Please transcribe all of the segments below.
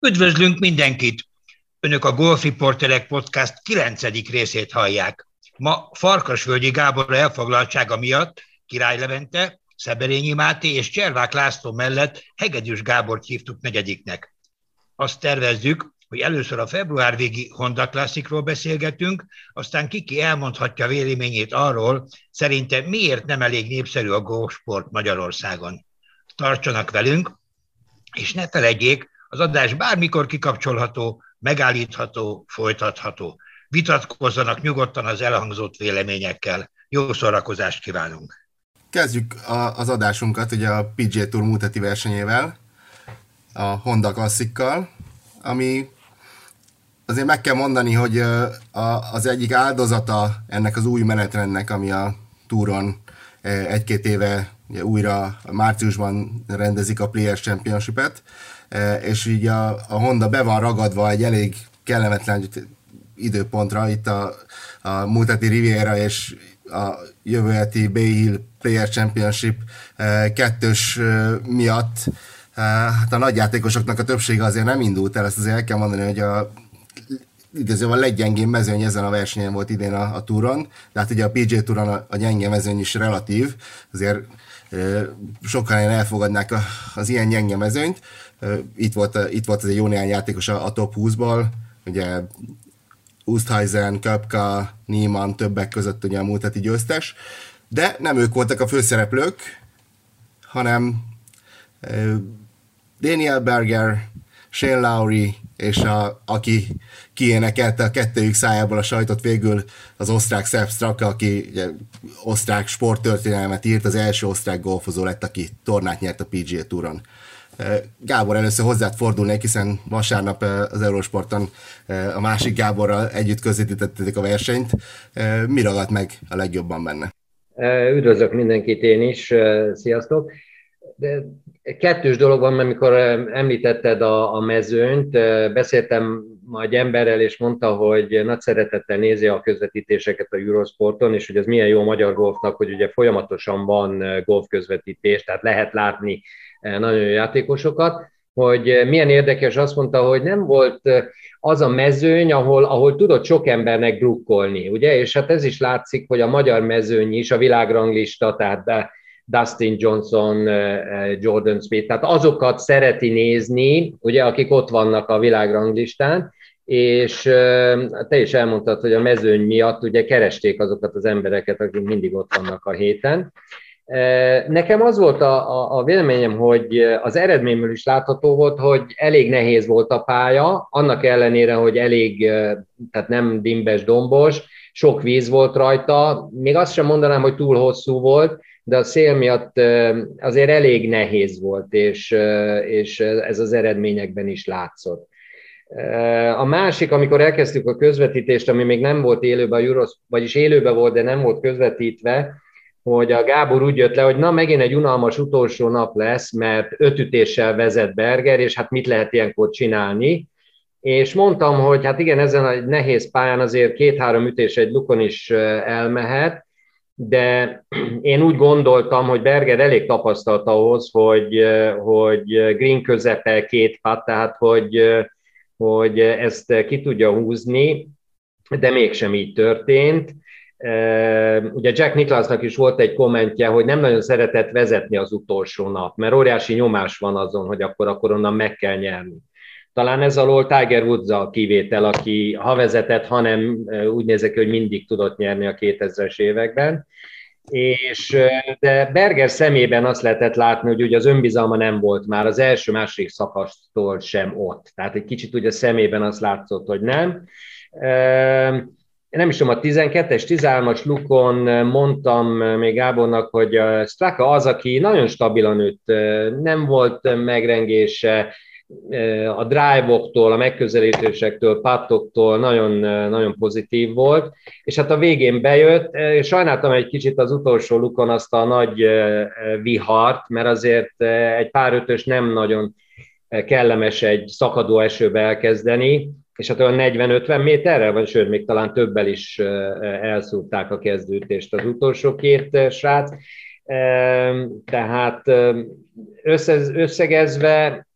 Üdvözlünk mindenkit! Önök a Golf Reporterek Podcast 9. részét hallják. Ma Farkasvölgyi Gábor elfoglaltsága miatt Király Levente, Szeberényi Máté és Cservák László mellett Hegedűs Gábort hívtuk negyediknek. Azt tervezzük, hogy először a február végi Honda Classicról beszélgetünk, aztán Kiki elmondhatja véleményét arról, szerinte miért nem elég népszerű a golfsport Magyarországon. Tartsanak velünk, és ne felejtjék, az adás bármikor kikapcsolható, megállítható, folytatható. Vitatkozzanak nyugodtan az elhangzott véleményekkel. Jó szórakozást kívánunk! Kezdjük a, az adásunkat ugye a PGA Tour múlteti versenyével, a Honda klasszikkal, ami azért meg kell mondani, hogy a, az egyik áldozata ennek az új menetrendnek, ami a túron egy-két éve ugye újra márciusban rendezik a Players Championship-et, és így a, a Honda be van ragadva egy elég kellemetlen időpontra, itt a, a múlteti Riviera és a jövő heti Bay Hill Player Championship kettős miatt hát a nagyjátékosoknak a többsége azért nem indult el, ezt azért el kell mondani, hogy a idézően a leggyengébb mezőny ezen a versenyen volt idén a, a túron, de hát ugye a PJ túron a, a gyenge mezőny is relatív, azért e, sokan elfogadnák a, az ilyen gyenge mezőnyt. Itt volt, itt volt az egy jó néhány játékos a, a top 20-ból, ugye Ustheisen, Köpka, Niemann többek között ugye a múlt heti győztes, de nem ők voltak a főszereplők, hanem Daniel Berger, Shane Lowry, és a, aki kiénekelte a kettőjük szájából a sajtot végül az osztrák Sepp Straka, aki ugye, osztrák sporttörténelmet írt, az első osztrák golfozó lett, aki tornát nyert a PGA Touron. Gábor, először hozzád fordulnék, hiszen vasárnap az Eurosporton a másik Gáborral együtt közvetítették a versenyt. Mi ragadt meg a legjobban benne? Üdvözlök mindenkit én is, sziasztok! De kettős dolog van, amikor említetted a, a mezőnyt, beszéltem ma egy emberrel, és mondta, hogy nagy szeretettel nézi a közvetítéseket a Eurosporton, és hogy ez milyen jó magyar golfnak, hogy ugye folyamatosan van golf közvetítés, tehát lehet látni nagyon jó játékosokat, hogy milyen érdekes, azt mondta, hogy nem volt az a mezőny, ahol, ahol tudott sok embernek drukkolni, ugye, és hát ez is látszik, hogy a magyar mezőny is, a világranglista, tehát Dustin Johnson, eh, eh, Jordan Smith, tehát azokat szereti nézni, ugye, akik ott vannak a világranglistán, és eh, te is elmondtad, hogy a mezőny miatt ugye keresték azokat az embereket, akik mindig ott vannak a héten. Nekem az volt a, a, a véleményem, hogy az eredményből is látható volt, hogy elég nehéz volt a pálya, annak ellenére, hogy elég, tehát nem dimbes, dombos, sok víz volt rajta, még azt sem mondanám, hogy túl hosszú volt, de a szél miatt azért elég nehéz volt, és, és ez az eredményekben is látszott. A másik, amikor elkezdtük a közvetítést, ami még nem volt élőben, a Euros, vagyis élőben volt, de nem volt közvetítve, hogy a Gábor úgy jött le, hogy na megint egy unalmas utolsó nap lesz, mert öt ütéssel vezet Berger, és hát mit lehet ilyenkor csinálni. És mondtam, hogy hát igen, ezen a nehéz pályán azért két-három ütés egy lukon is elmehet, de én úgy gondoltam, hogy Berger elég tapasztalt ahhoz, hogy, hogy green közepe két pat, tehát hogy, hogy ezt ki tudja húzni, de mégsem így történt. Ugye Jack Nicklausnak is volt egy kommentje, hogy nem nagyon szeretett vezetni az utolsó nap, mert óriási nyomás van azon, hogy akkor, akkor onnan meg kell nyerni. Talán ez alól Tiger Woods a kivétel, aki ha vezetett, hanem úgy nézek, hogy mindig tudott nyerni a 2000-es években. És, de Berger szemében azt lehetett látni, hogy ugye az önbizalma nem volt már az első-második szakasztól sem ott. Tehát egy kicsit ugye a szemében azt látszott, hogy nem. Nem is tudom, a 12-es, 13-as lukon mondtam még Gábornak, hogy Straka az, aki nagyon stabilan nőtt, nem volt megrengése, a drive-októl, a megközelítésektől, pattoktól nagyon, nagyon pozitív volt, és hát a végén bejött, sajnáltam egy kicsit az utolsó lukon azt a nagy vihart, mert azért egy pár ötös nem nagyon kellemes egy szakadó esőbe elkezdeni, és hát olyan 40-50 méterrel, vagy sőt, még talán többel is elszúrták a kezdőtést az utolsó két srác. Tehát összegezve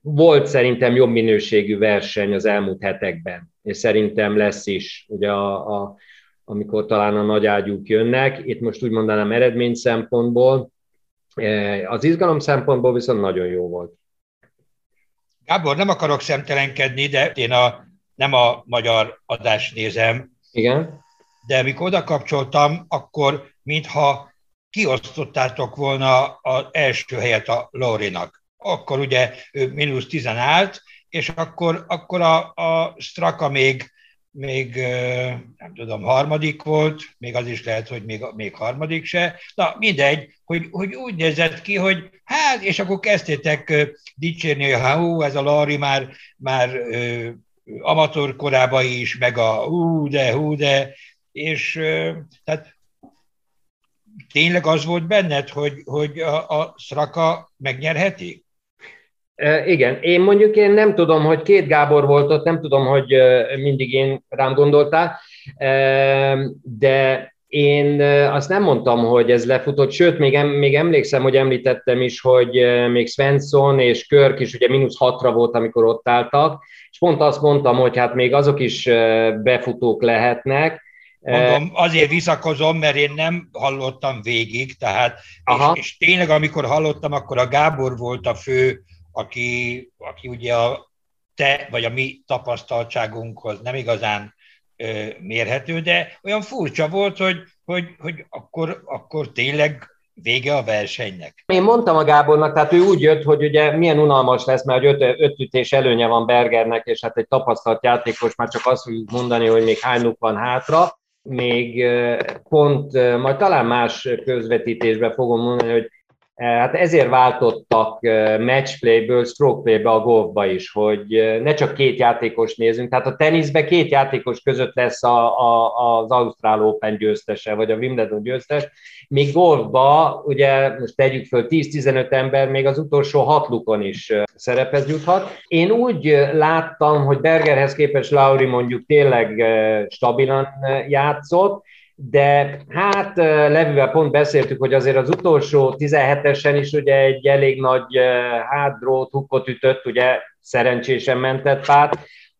volt szerintem jobb minőségű verseny az elmúlt hetekben, és szerintem lesz is, ugye a, a, amikor talán a nagy ágyúk jönnek. Itt most úgy mondanám eredmény szempontból, az izgalom szempontból viszont nagyon jó volt. Gábor, nem akarok szemtelenkedni, de én a, nem a magyar adást nézem. Igen. De amikor oda kapcsoltam, akkor mintha kiosztottátok volna az első helyet a Lorinak. Akkor ugye ő mínusz 10 állt, és akkor, akkor a, a Straka még, még nem tudom, harmadik volt, még az is lehet, hogy még, még harmadik se. Na, mindegy, hogy, hogy úgy nézett ki, hogy hát, és akkor kezdtétek dicsérni, hogy ha hú, ez a Lari már, már amatőr korában is, meg a hú de, hú de, és tehát tényleg az volt benned, hogy, hogy a, a Szraka megnyerheti? Igen, én mondjuk én nem tudom, hogy két Gábor volt ott, nem tudom, hogy mindig én rám gondoltál, de én azt nem mondtam, hogy ez lefutott, sőt, még, em, még emlékszem, hogy említettem is, hogy még Svensson és Körk is ugye mínusz hatra volt, amikor ott álltak, és pont azt mondtam, hogy hát még azok is befutók lehetnek, Mondom, azért visszakozom, mert én nem hallottam végig, tehát, és, és tényleg amikor hallottam, akkor a Gábor volt a fő, aki, aki ugye a te vagy a mi tapasztaltságunkhoz nem igazán ö, mérhető, de olyan furcsa volt, hogy, hogy, hogy akkor, akkor tényleg vége a versenynek. Én mondtam a Gábornak, tehát ő úgy jött, hogy ugye milyen unalmas lesz, mert öt, öt ütés előnye van Bergernek, és hát egy tapasztalt játékos már csak azt fogjuk mondani, hogy még hányuk van hátra, még pont, majd talán más közvetítésben fogom mondani, hogy Hát ezért váltottak matchplayből strokeplaybe a golfba is, hogy ne csak két játékos nézünk, tehát a teniszbe két játékos között lesz a, a, az Ausztrál Open győztese, vagy a Wimbledon győztes, míg golfba, ugye most tegyük föl 10-15 ember, még az utolsó hat lukon is szerephez juthat. Én úgy láttam, hogy Bergerhez képest Lauri mondjuk tényleg stabilan játszott, de hát Levivel pont beszéltük, hogy azért az utolsó 17-esen is ugye egy elég nagy hátdrót, hukkot ütött, ugye szerencsésen mentett pár.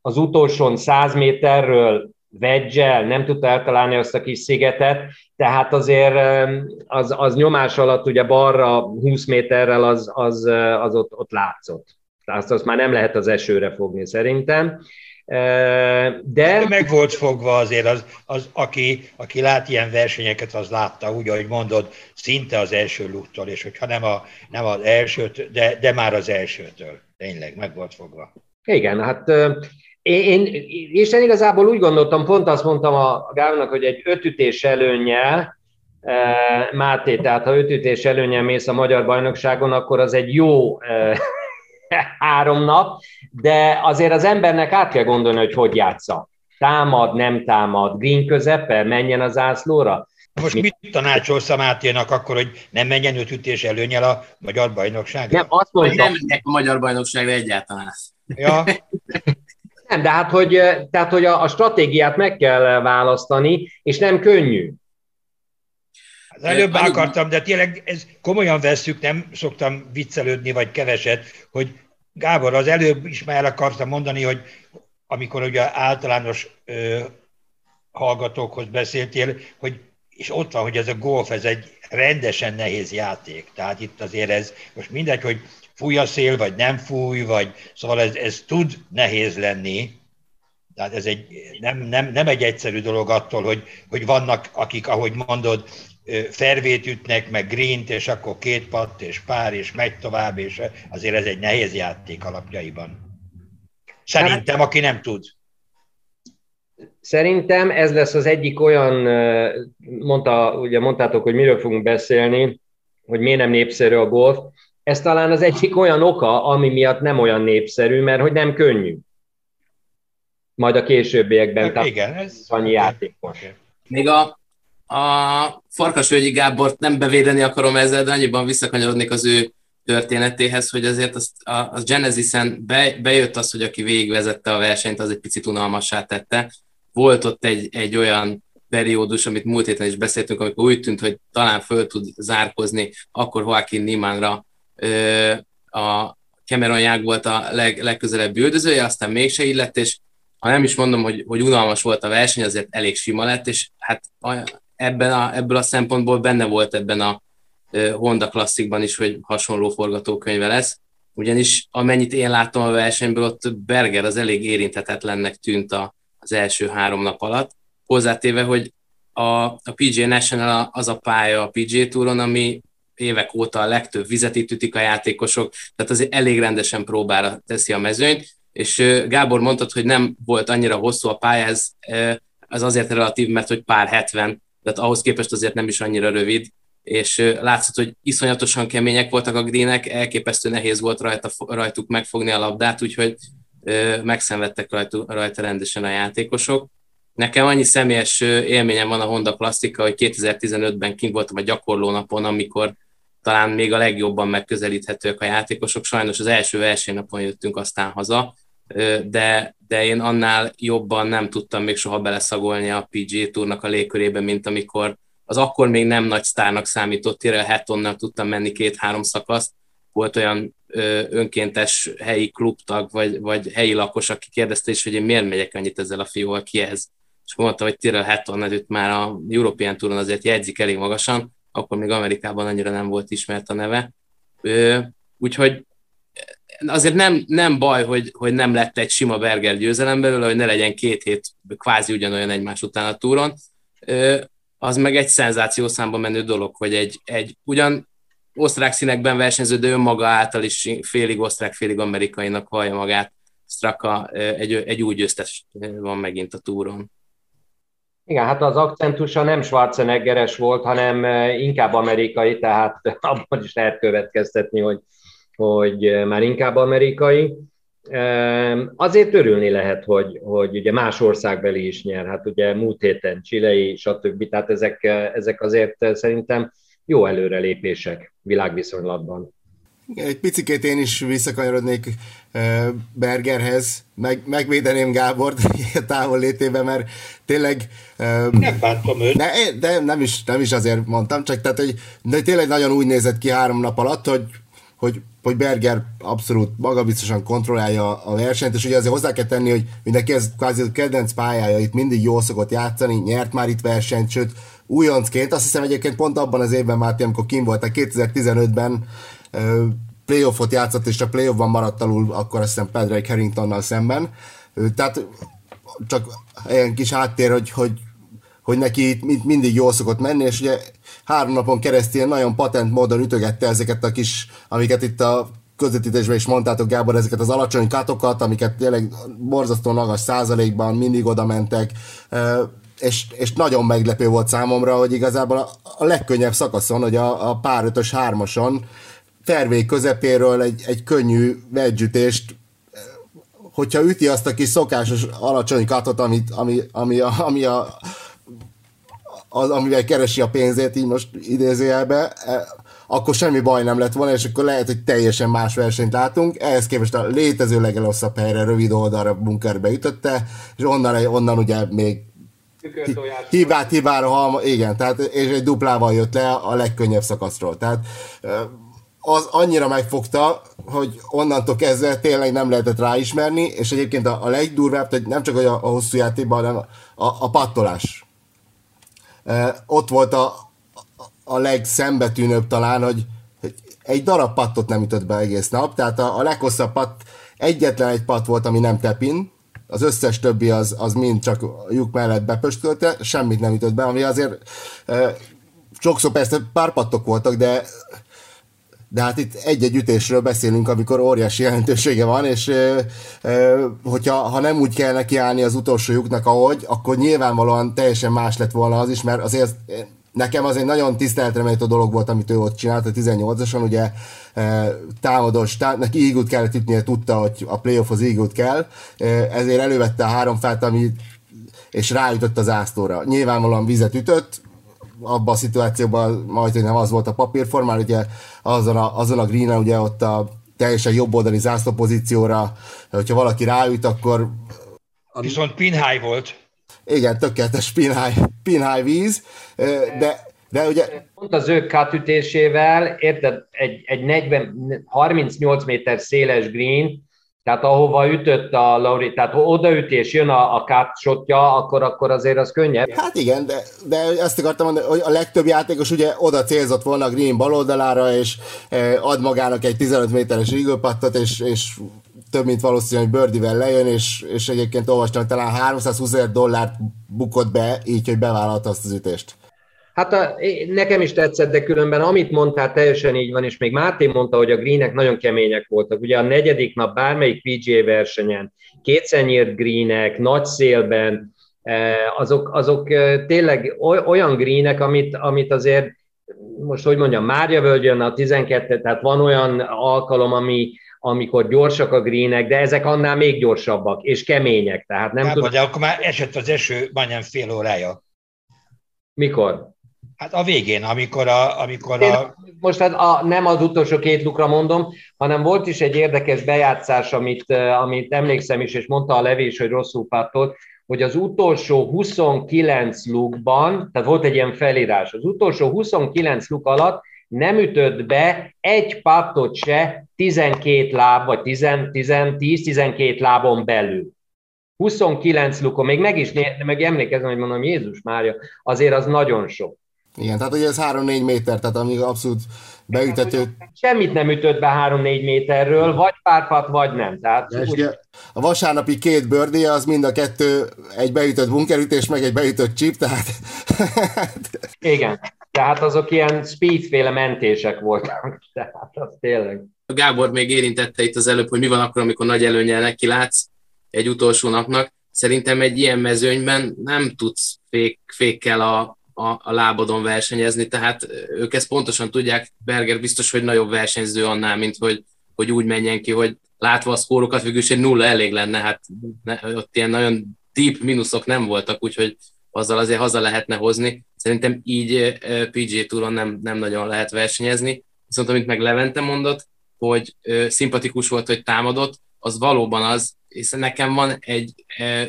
Az utolsón 100 méterről vegyel, nem tudta eltalálni azt a kis szigetet, tehát azért az, az nyomás alatt ugye balra 20 méterrel az, az, az ott, ott látszott. Tehát azt már nem lehet az esőre fogni szerintem. De... Meg volt fogva azért, az, az aki, aki lát ilyen versenyeket, az látta, úgy, ahogy mondod, szinte az első luttól, és hogyha nem, a, nem az elsőt, de, de már az elsőtől. Tényleg, meg volt fogva. Igen, hát én, és én igazából úgy gondoltam, pont azt mondtam a Gábornak, hogy egy ötütés előnyel, Máté, tehát ha ötütés előnyel mész a magyar bajnokságon, akkor az egy jó három nap, de azért az embernek át kell gondolni, hogy hogy játsza. Támad, nem támad, green közepe, menjen az ászlóra. Most mit, tanácsolsz a Máténak akkor, hogy nem menjen öt ütés előnyel a magyar bajnokságra? Nem, azt mondtam. Nem menjek a magyar bajnokságra egyáltalán. Ja. nem, de hát, hogy, tehát, hogy a, a stratégiát meg kell választani, és nem könnyű. Előbb akartam, de tényleg ez komolyan vesszük, nem szoktam viccelődni, vagy keveset, hogy Gábor, az előbb is már el akartam mondani, hogy amikor ugye általános ö, hallgatókhoz beszéltél, hogy és ott van, hogy ez a golf, ez egy rendesen nehéz játék. Tehát itt azért ez, most mindegy, hogy fúj a szél, vagy nem fúj, vagy szóval ez, ez tud nehéz lenni. Tehát ez egy, nem, nem, nem egy egyszerű dolog attól, hogy, hogy vannak, akik, ahogy mondod, fervét ütnek, meg green és akkor két patt, és pár, és megy tovább, és azért ez egy nehéz játék alapjaiban. Szerintem, aki nem tud. Szerintem ez lesz az egyik olyan, mondta, ugye mondtátok, hogy miről fogunk beszélni, hogy miért nem népszerű a golf. Ez talán az egyik olyan oka, ami miatt nem olyan népszerű, mert hogy nem könnyű. Majd a későbbiekben. Hát igen, ez annyi játékos. Még a, a Farkasvölgyi Gábort nem bevédeni akarom ezzel, de annyiban visszakanyarodnék az ő történetéhez, hogy azért az, a, a Genesis-en be, bejött az, hogy aki végigvezette a versenyt, az egy picit unalmassá tette. Volt ott egy, egy olyan periódus, amit múlt héten is beszéltünk, amikor úgy tűnt, hogy talán föl tud zárkozni, akkor Joaquin Nimánra ö, a Cameron Young volt a leg, legközelebbi üldözője, aztán mégse így lett, és ha nem is mondom, hogy, hogy unalmas volt a verseny, azért elég sima lett, és hát ebben a, ebből a szempontból benne volt ebben a Honda klasszikban is, hogy hasonló forgatókönyve lesz, ugyanis amennyit én láttam a versenyből, ott Berger az elég érinthetetlennek tűnt a, az első három nap alatt, hozzátéve, hogy a, a PGA National az a pálya a PGA Touron, ami évek óta a legtöbb vizet itt ütik a játékosok, tehát azért elég rendesen próbára teszi a mezőnyt, és Gábor mondtad, hogy nem volt annyira hosszú a pálya, ez, ez azért relatív, mert hogy pár 70, tehát ahhoz képest azért nem is annyira rövid, és látszott, hogy iszonyatosan kemények voltak a greenek, elképesztő nehéz volt rajta, rajtuk megfogni a labdát, úgyhogy megszenvedtek rajta, rajta rendesen a játékosok. Nekem annyi személyes élményem van a Honda Plastika, hogy 2015-ben kint voltam a gyakorlónapon, amikor talán még a legjobban megközelíthetőek a játékosok. Sajnos az első versenynapon jöttünk aztán haza, de, de én annál jobban nem tudtam még soha beleszagolni a PGA Tournak a légkörébe, mint amikor az akkor még nem nagy sztárnak számított Tyrell Hattonnal tudtam menni két-három szakaszt. Volt olyan ö, önkéntes helyi klubtag, vagy, vagy helyi lakos, aki kérdezte is, hogy én miért megyek annyit ezzel a fiúval, ki ez? És mondta, hogy Tyrell Hatton őt már a European Touron azért jegyzik elég magasan, akkor még Amerikában annyira nem volt ismert a neve. Ö, úgyhogy azért nem, nem baj, hogy, hogy nem lett egy sima Berger győzelem belőle, hogy ne legyen két hét kvázi ugyanolyan egymás után a túron. Az meg egy szenzáció számba menő dolog, hogy egy, egy ugyan osztrák színekben versenyző, de önmaga által is félig osztrák, félig amerikainak hallja magát. Straka egy, egy új győztes van megint a túron. Igen, hát az akcentusa nem Schwarzeneggeres volt, hanem inkább amerikai, tehát abban is lehet következtetni, hogy, hogy már inkább amerikai. Azért örülni lehet, hogy, hogy ugye más országbeli is nyer, hát ugye múlt héten Csilei, stb. Tehát ezek, ezek azért szerintem jó előrelépések világviszonylatban. Egy picit én is visszakanyarodnék Bergerhez, meg, megvédeném Gábort távol létében, mert tényleg... Nem bántom őt. De, de nem, is, nem is azért mondtam, csak tehát, hogy de tényleg nagyon úgy nézett ki három nap alatt, hogy hogy, hogy Berger abszolút magabiztosan kontrollálja a versenyt, és ugye azért hozzá kell tenni, hogy mindenki ez kvázi a kedvenc pályája, itt mindig jól szokott játszani, nyert már itt versenyt, sőt, újoncként, azt hiszem egyébként pont abban az évben, Máté, amikor kim volt, 2015-ben playoffot játszott, és a playoffban maradt alul, akkor azt hiszem Padraig Harringtonnal szemben. Tehát csak ilyen kis háttér, hogy, hogy, hogy neki itt mindig jól szokott menni, és ugye három napon keresztül nagyon patent módon ütögette ezeket a kis, amiket itt a közvetítésben is mondtátok, Gábor, ezeket az alacsony katokat, amiket tényleg borzasztó magas százalékban mindig oda mentek, és, és nagyon meglepő volt számomra, hogy igazából a, a legkönnyebb szakaszon, hogy a, a pár ötös hármason fervé közepéről egy, egy könnyű vegyütést hogyha üti azt a kis szokásos alacsony katot, amit, ami, ami, a, ami a, az, amivel keresi a pénzét, így most idézőjelbe, e, akkor semmi baj nem lett volna, és akkor lehet, hogy teljesen más versenyt látunk. Ehhez képest a létező legelosszabb helyre rövid oldalra bunkerbe ütötte, és onnan, onnan ugye még hibát hibára halma, igen, tehát, és egy duplával jött le a legkönnyebb szakaszról. Tehát az annyira megfogta, hogy onnantól kezdve tényleg nem lehetett ráismerni, és egyébként a, a legdurvább, hogy nem csak a, a hosszú játékban, hanem a, a pattolás ott volt a, a legszembetűnőbb talán, hogy, egy darab pattot nem ütött be egész nap, tehát a, a leghosszabb patt, egyetlen egy patt volt, ami nem tepin, az összes többi az, az mind csak lyuk mellett bepöstölte, semmit nem ütött be, ami azért e, sokszor persze pár pattok voltak, de de hát itt egy-egy ütésről beszélünk, amikor óriási jelentősége van, és e, e, hogyha ha nem úgy kell nekiállni az utolsó lyuknak, ahogy, akkor nyilvánvalóan teljesen más lett volna az is, mert azért nekem az egy nagyon tiszteletreméltó dolog volt, amit ő ott csinált a 18-ason, ugye támadós, tá, neki ígút kellett ütnie, tudta, hogy a playoffhoz ígút kell, ezért elővette a három fát, amit és ráütött az ásztóra. Nyilvánvalóan vizet ütött, abban a szituációban majd nem az volt a papírformál, ugye azon a, azon a green ugye ott a teljesen jobb oldali zászló pozícióra, hogyha valaki ráüt, akkor... Viszont pinháj volt. Igen, tökéletes pinháj, pinháj víz, de De ugye... Pont az ő kátütésével, érted, egy, egy 40, 38 méter széles green, tehát ahova ütött a Lauri, tehát ha odaütés jön a, a kátsotja, akkor, akkor azért az könnyebb. Hát igen, de, de ezt akartam mondani, hogy a legtöbb játékos ugye oda célzott volna a green bal oldalára, és eh, ad magának egy 15 méteres eagle és, és több mint valószínű, hogy Birdivel lejön, és, és egyébként olvastam, talán 320 ezer dollárt bukott be, így, hogy bevállalta azt az ütést. Hát a, nekem is tetszett, de különben amit mondtál, teljesen így van, és még Máté mondta, hogy a greenek nagyon kemények voltak. Ugye a negyedik nap bármelyik PGA versenyen, kétszer greenek, nagy szélben, e, azok, azok e, tényleg olyan greenek, amit, amit azért most hogy mondjam, Mária völgyön a 12, tehát van olyan alkalom, ami, amikor gyorsak a greenek, de ezek annál még gyorsabbak, és kemények, tehát nem tudom. De akkor már esett az eső majdnem fél órája. Mikor? Hát a végén, amikor a... Amikor a... Most hát a, nem az utolsó két lukra mondom, hanem volt is egy érdekes bejátszás, amit, amit emlékszem is, és mondta a Levi is, hogy rosszul pártolt, hogy az utolsó 29 lukban, tehát volt egy ilyen felírás, az utolsó 29 luk alatt nem ütött be egy pattot se 12 láb, vagy 10-12 lábon belül. 29 lukon, még meg is meg emlékezem, hogy mondom, Jézus Mária, azért az nagyon sok. Igen, tehát ugye ez 3-4 méter, tehát amíg abszolút beütető. Semmit nem ütött be 3-4 méterről, vagy párpat, vagy nem. Tehát úgy... ugye, a vasárnapi két bőrdi, az mind a kettő egy beütött bunkerütés, meg egy beütött chip, tehát... Igen, tehát azok ilyen speedféle mentések voltak, tehát az tényleg. Gábor még érintette itt az előbb, hogy mi van akkor, amikor nagy előnyel neki látsz egy utolsó napnak. Szerintem egy ilyen mezőnyben nem tudsz fék, fékkel a, a, a lábadon versenyezni, tehát ők ezt pontosan tudják, Berger biztos, hogy nagyobb versenyző annál, mint hogy, hogy úgy menjen ki, hogy látva a szkórokat, végül is egy nulla elég lenne, hát ne, ott ilyen nagyon deep mínuszok nem voltak, úgyhogy azzal azért haza lehetne hozni. Szerintem így PG Touron nem, nem nagyon lehet versenyezni. Viszont amit meg Levente mondott, hogy szimpatikus volt, hogy támadott, az valóban az, hiszen nekem van egy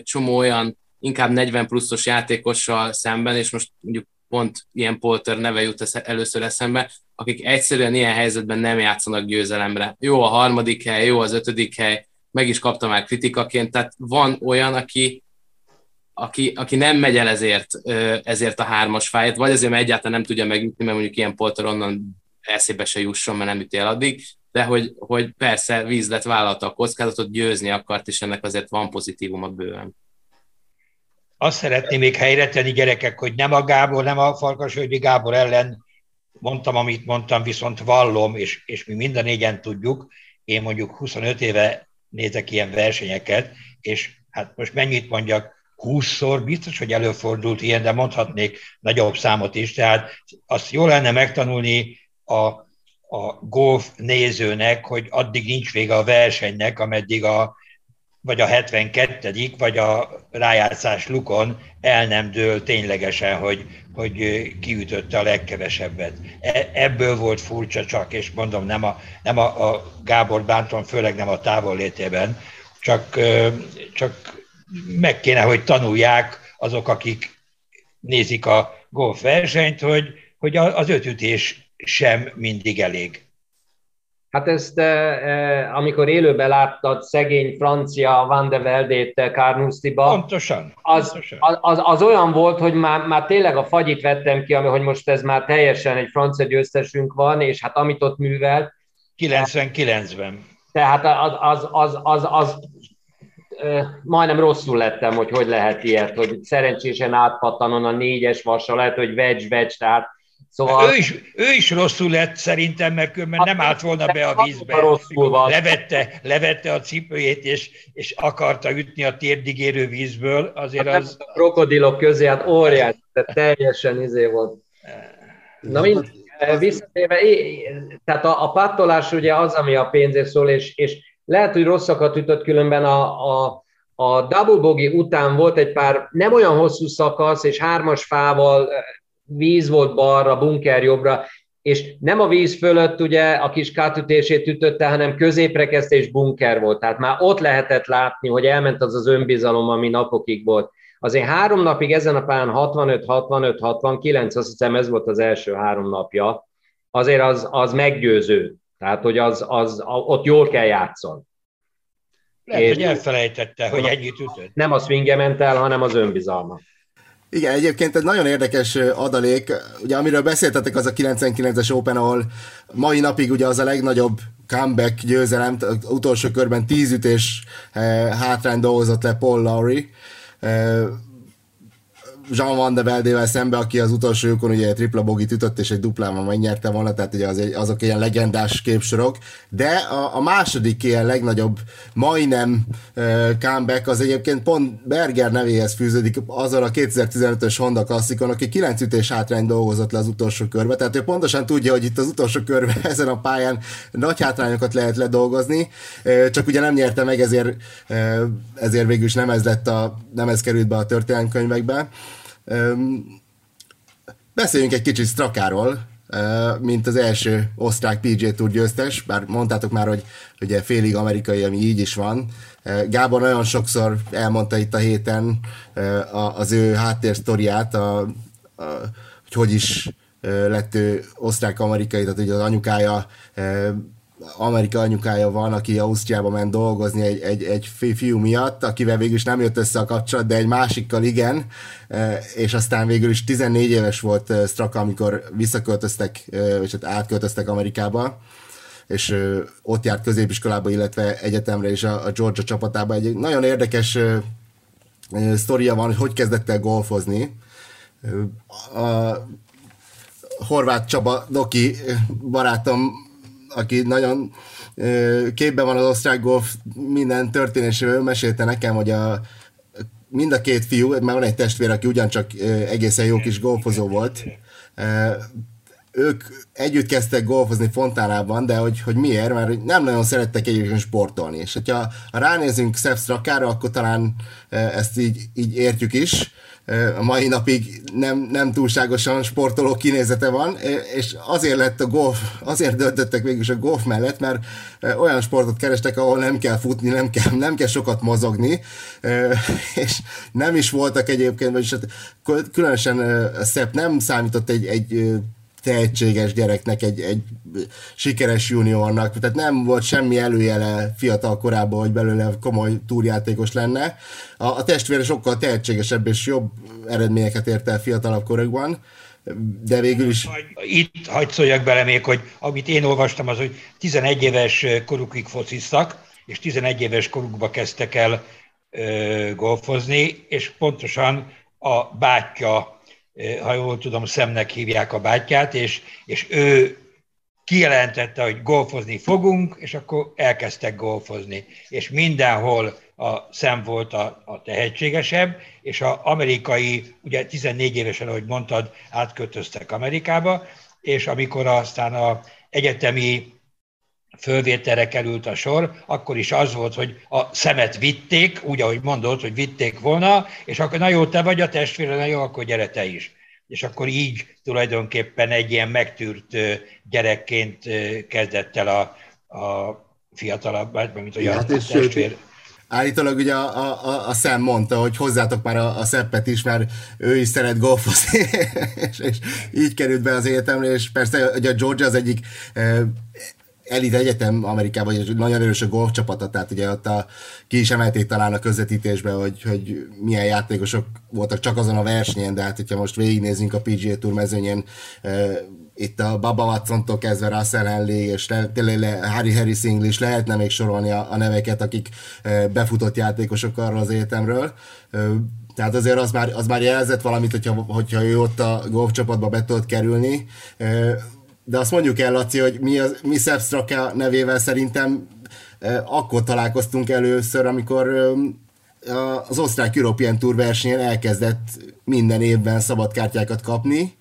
csomó olyan inkább 40 pluszos játékossal szemben, és most mondjuk pont ilyen Polter neve jut először eszembe, akik egyszerűen ilyen helyzetben nem játszanak győzelemre. Jó a harmadik hely, jó az ötödik hely, meg is kapta már kritikaként, tehát van olyan, aki, aki, aki nem megy el ezért, ezért a hármas fájt, vagy azért, mert egyáltalán nem tudja megütni, mert mondjuk ilyen Polter onnan eszébe se jusson, mert nem üti el addig, de hogy, hogy persze víz lett vállalta a kockázatot, győzni akart, és ennek azért van pozitívuma bőven azt szeretném még helyre tenni, gyerekek, hogy nem a Gábor, nem a Farkasvölgyi Gábor ellen mondtam, amit mondtam, viszont vallom, és, és mi minden négyen tudjuk, én mondjuk 25 éve nézek ilyen versenyeket, és hát most mennyit mondjak, 20-szor biztos, hogy előfordult ilyen, de mondhatnék nagyobb számot is, tehát azt jó lenne megtanulni a, a golf nézőnek, hogy addig nincs vége a versenynek, ameddig a, vagy a 72 vagy a rájátszás lukon el nem dől ténylegesen, hogy, hogy kiütötte a legkevesebbet. E, ebből volt furcsa csak, és mondom, nem a, nem a, a Gábor bántom, főleg nem a távollétében, csak, csak meg kéne, hogy tanulják azok, akik nézik a golfversenyt, hogy, hogy az ötütés sem mindig elég. Hát ezt, eh, eh, amikor élőben láttad szegény francia Van de Veldét Carnoustie-ba, pontosan, az, pontosan. Az, az, az, olyan volt, hogy már, már tényleg a fagyit vettem ki, ami, hogy most ez már teljesen egy francia győztesünk van, és hát amit ott művelt. 99-ben. Tehát az, az, az, az, az majdnem rosszul lettem, hogy hogy lehet ilyet, hogy szerencsésen átpattanon a négyes vassal, lehet, hogy vegy-vegy, tehát Szóval... Ő, is, ő is rosszul lett szerintem, mert különben nem állt volna be a vízbe. Rosszul van. Levette, levette a cipőjét, és, és akarta ütni a térdig érő vízből. Azért hát az... A krokodilok közé, hát óriás, tehát teljesen izé volt. Na mind, visszatérve, tehát a, a pattolás ugye az, ami a pénzért szól, és, és lehet, hogy rosszakat ütött különben a, a, a double bogey után volt egy pár nem olyan hosszú szakasz, és hármas fával víz volt balra, bunker jobbra, és nem a víz fölött ugye a kis kátütését ütötte, hanem középre kezdte és bunker volt. Tehát már ott lehetett látni, hogy elment az az önbizalom, ami napokig volt. Azért három napig ezen a pályán 65, 65, 69, azt hiszem ez volt az első három napja, azért az, az meggyőző. Tehát, hogy az, az, ott jól kell játszani. Lehet, és hogy elfelejtette, hogy ennyit ütött. Nem a swingje ment el, hanem az önbizalma. Igen, egyébként egy nagyon érdekes adalék, ugye amiről beszéltetek, az a 99-es Open, ahol mai napig ugye az a legnagyobb comeback győzelem, utolsó körben tíz ütés hátrány dolgozott le Paul Lowry, Jean Van de Veldével szembe, aki az utolsó lyukon ugye tripla bogit ütött, és egy duplában megnyerte volna, tehát ugye az azok ilyen legendás képsorok, de a, a második ilyen legnagyobb majdnem uh, comeback az egyébként pont Berger nevéhez fűződik azzal a 2015-ös Honda klasszikon, aki 9 ütés hátrány dolgozott le az utolsó körbe, tehát ő pontosan tudja, hogy itt az utolsó körben ezen a pályán nagy hátrányokat lehet ledolgozni, uh, csak ugye nem nyerte meg, ezért, uh, ezért végül is nem ez lett a, nem ez került be a történelemkönyvekbe. Beszéljünk egy kicsit Strakáról, mint az első osztrák PJ Tour győztes, bár mondtátok már, hogy ugye félig amerikai, ami így is van. Gábor nagyon sokszor elmondta itt a héten az ő háttérsztoriát, a, a, hogy hogy is lett ő osztrák-amerikai, tehát ugye az anyukája Amerika anyukája van, aki Ausztriába ment dolgozni egy, egy, egy fiú miatt, akivel végül is nem jött össze a kapcsolat, de egy másikkal igen, e, és aztán végül is 14 éves volt e, Straka, amikor visszaköltöztek, e, vagy hát átköltöztek Amerikába, és ott járt középiskolába, illetve egyetemre is a, a Georgia csapatába. Egy nagyon érdekes sztoria van, hogy hogy kezdett el golfozni. A Horváth Csaba Doki barátom aki nagyon képben van az osztrák golf minden történésével, mesélte nekem, hogy a, mind a két fiú, már van egy testvér, aki ugyancsak egészen jó kis golfozó volt, ők együtt kezdtek golfozni Fontánában, de hogy, hogy miért? Mert nem nagyon szerettek egyébként sportolni. És hogyha ha ránézünk Sepp Strakára, akkor talán ezt így, így értjük is a mai napig nem, nem túlságosan sportoló kinézete van, és azért lett a golf, azért döntöttek végül a golf mellett, mert olyan sportot kerestek, ahol nem kell futni, nem kell, nem kell sokat mozogni, és nem is voltak egyébként, vagyis hát különösen Szep nem számított egy, egy tehetséges gyereknek, egy, egy sikeres juniornak, tehát nem volt semmi előjele fiatal korában, hogy belőle komoly túrjátékos lenne. A, a testvére sokkal tehetségesebb és jobb eredményeket ért el fiatalabb korokban, de végül is... Itt hagyd szóljak bele még, hogy amit én olvastam, az, hogy 11 éves korukig fociztak, és 11 éves korukba kezdtek el ö, golfozni, és pontosan a bátyja ha jól tudom, szemnek hívják a bátyját, és, és ő kijelentette, hogy golfozni fogunk, és akkor elkezdtek golfozni. És mindenhol a szem volt a, a tehetségesebb, és az amerikai, ugye 14 évesen, ahogy mondtad, átköltöztek Amerikába, és amikor aztán a egyetemi fölvételre került a sor, akkor is az volt, hogy a szemet vitték, úgy, ahogy mondott, hogy vitték volna, és akkor na jó, te vagy a testvére, na jó, akkor gyere te is. És akkor így tulajdonképpen egy ilyen megtűrt gyerekként kezdett el a, a fiatalabb, mint olyan hát testvér. Sőt, Állítólag ugye a, a, a Sam mondta, hogy hozzátok már a, a Szeppet is, mert ő is szeret golfozni, és, és így került be az egyetemre, és persze ugye a Georgia az egyik elit egyetem Amerikában, és nagyon erős a golf csapata, tehát ugye ott a, ki is emelték talán a közvetítésbe, hogy, hogy milyen játékosok voltak csak azon a versenyen, de hát hogyha most végignézünk a PGA Tour mezőnyén, uh, itt a Baba Watson-tól kezdve Russell Henley és le, tényleg le, Harry Harris English lehetne még sorolni a, a neveket, akik uh, befutott játékosok arról az egyetemről. Uh, tehát azért az már, az már jelzett valamit, hogyha, hogyha ő ott a golf csapatba be tudott kerülni de azt mondjuk el, Laci, hogy mi, az, mi Sepp Straka nevével szerintem akkor találkoztunk először, amikor az osztrák European Tour versenyen elkezdett minden évben szabadkártyákat kapni.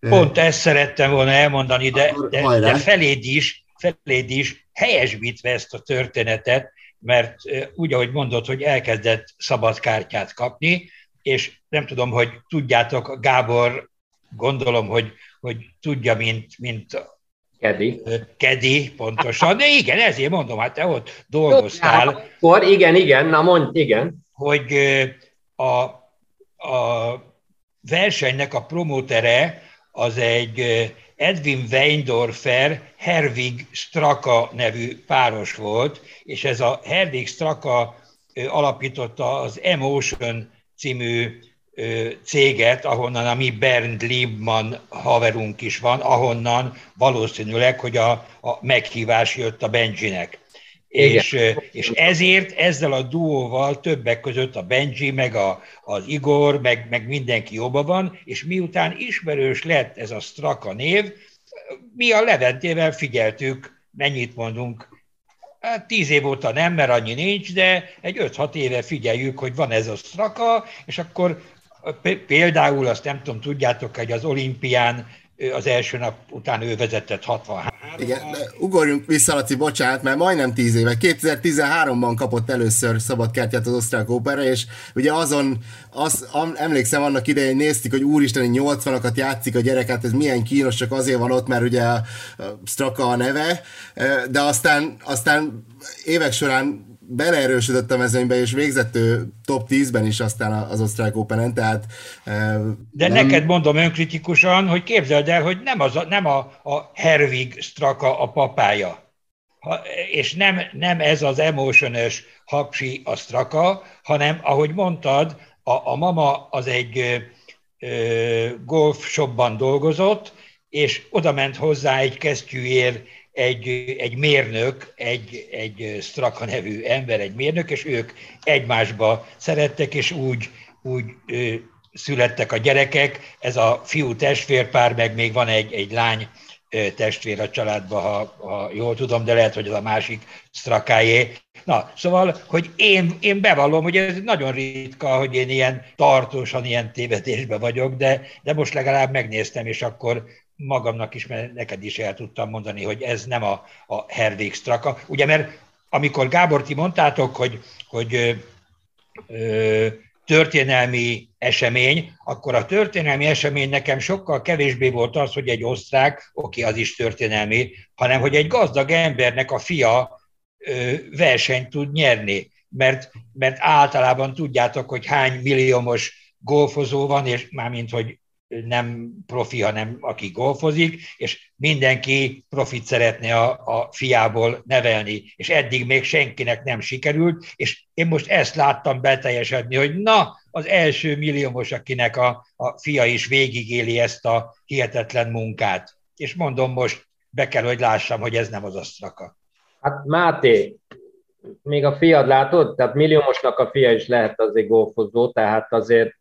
Pont ezt szerettem volna elmondani, de, de, de feléd is, feléd is helyesbítve ezt a történetet, mert úgy, ahogy mondod, hogy elkezdett szabadkártyát kapni, és nem tudom, hogy tudjátok, Gábor, gondolom, hogy hogy tudja, mint, mint Kedi. Kedi, pontosan. De igen, ezért mondom, hát te ott dolgoztál. Akkor igen, igen, na mondj, igen. Hogy a a versenynek a promótere az egy Edwin Weindorfer, Herwig Straka nevű páros volt, és ez a Herwig Straka alapította az Emotion című céget, ahonnan a mi Bernd Liebmann haverunk is van, ahonnan valószínűleg, hogy a, a meghívás jött a Benjinek. És, és ezért ezzel a duóval többek között a Benji, meg a, az Igor, meg, meg mindenki jobban van, és miután ismerős lett ez a Straka név, mi a Leventével figyeltük, mennyit mondunk, Hát tíz év óta nem, mert annyi nincs, de egy 5-6 éve figyeljük, hogy van ez a straka, és akkor például azt nem tudom, tudjátok, hogy az olimpián az első nap után ő vezetett 63 Igen, ugorjunk vissza, Laci, bocsánat, mert majdnem 10 éve. 2013-ban kapott először szabadkártyát az osztrák ópera, és ugye azon, az, emlékszem annak idején, néztük, hogy úristen, 80-akat játszik a gyerek, hát ez milyen kínos, csak azért van ott, mert ugye a Straka a neve, de aztán, aztán évek során beleerősödött a mezőnybe, és végzett ő top 10-ben is aztán az osztrák open tehát... De nem... neked mondom önkritikusan, hogy képzeld el, hogy nem, az a, nem a, a Herwig Straka a papája, ha, és nem, nem ez az emotionös hapsi a Straka, hanem, ahogy mondtad, a, a mama az egy ö, golf shopban dolgozott, és oda ment hozzá egy kesztyűért egy, egy mérnök, egy, egy Straka nevű ember, egy mérnök, és ők egymásba szerettek, és úgy, úgy ö, születtek a gyerekek. Ez a fiú testvérpár, meg még van egy, egy lány ö, testvér a családban, ha, ha jól tudom, de lehet, hogy az a másik Strakájé. Na, szóval, hogy én, én bevallom, hogy ez nagyon ritka, hogy én ilyen tartósan ilyen tévedésben vagyok, de, de most legalább megnéztem, és akkor magamnak is, mert neked is el tudtam mondani, hogy ez nem a, a Hervég Straka. Ugye, mert amikor Gábor, ti mondtátok, hogy, hogy ö, ö, történelmi esemény, akkor a történelmi esemény nekem sokkal kevésbé volt az, hogy egy osztrák, oké, az is történelmi, hanem hogy egy gazdag embernek a fia ö, versenyt tud nyerni. Mert, mert általában tudjátok, hogy hány milliómos golfozó van, és mármint, hogy nem profi, hanem aki golfozik, és mindenki profit szeretne a, a fiából nevelni, és eddig még senkinek nem sikerült, és én most ezt láttam beteljesedni, hogy na, az első milliómos, akinek a, a fia is végigéli ezt a hihetetlen munkát. És mondom most, be kell, hogy lássam, hogy ez nem az asztraka. Hát Máté, még a fiad látod? Tehát milliómosnak a fia is lehet azért golfozó, tehát azért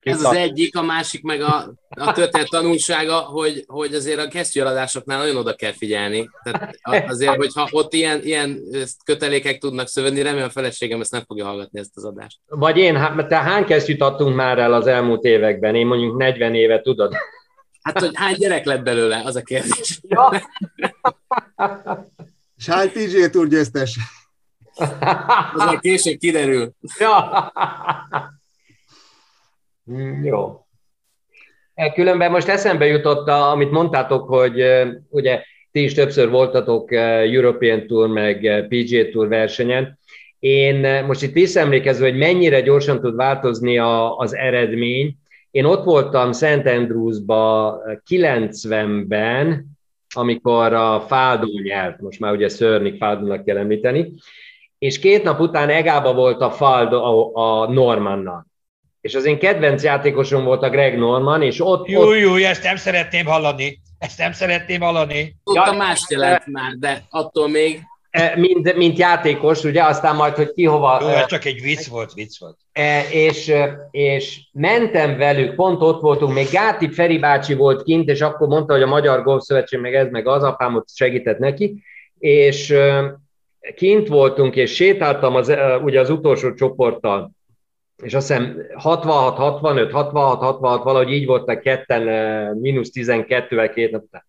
ez az egyik, a másik meg a, a történet tanulsága, hogy, hogy azért a kesztyűeladásoknál nagyon oda kell figyelni. Tehát azért, hogyha ott ilyen, ilyen kötelékek tudnak szövődni, remélem a feleségem ezt nem fogja hallgatni ezt az adást. Vagy én, hát te hány kesztyűt adtunk már el az elmúlt években? Én mondjuk 40 éve, tudod? Hát, hogy hány gyerek lett belőle, az a kérdés. Ja. És hány PGA Tour győztes? Az a később kiderül. Ja. Mm, jó. E, különben most eszembe jutott, amit mondtátok, hogy ugye ti is többször voltatok European Tour, meg PGA Tour versenyen. Én most itt visszaemlékezve, hogy mennyire gyorsan tud változni a, az eredmény. Én ott voltam St. Andrewsba 90-ben, amikor a Fáldó nyert, most már ugye Szörnik Fáldónak kell említeni, és két nap után Egába volt a Fáldó a, a Normannal és az én kedvenc játékosom volt a Greg Norman, és ott... Jó, jó, ezt nem szeretném hallani. Ezt nem szeretném hallani. Tudtam ja, más jelent már, de attól még... E, mint, mint játékos, ugye, aztán majd, hogy ki hova... Jó, ez csak egy vicc volt, vicc volt. E, és, és mentem velük, pont ott voltunk, még Gáti Feri bácsi volt kint, és akkor mondta, hogy a Magyar Golf Szövetség meg ez, meg az, apám ott segített neki, és kint voltunk, és sétáltam az, ugye az utolsó csoporttal, és azt hiszem 66, 65, 66, 66, valahogy így voltak ketten, eh, mínusz 12-vel két nap után.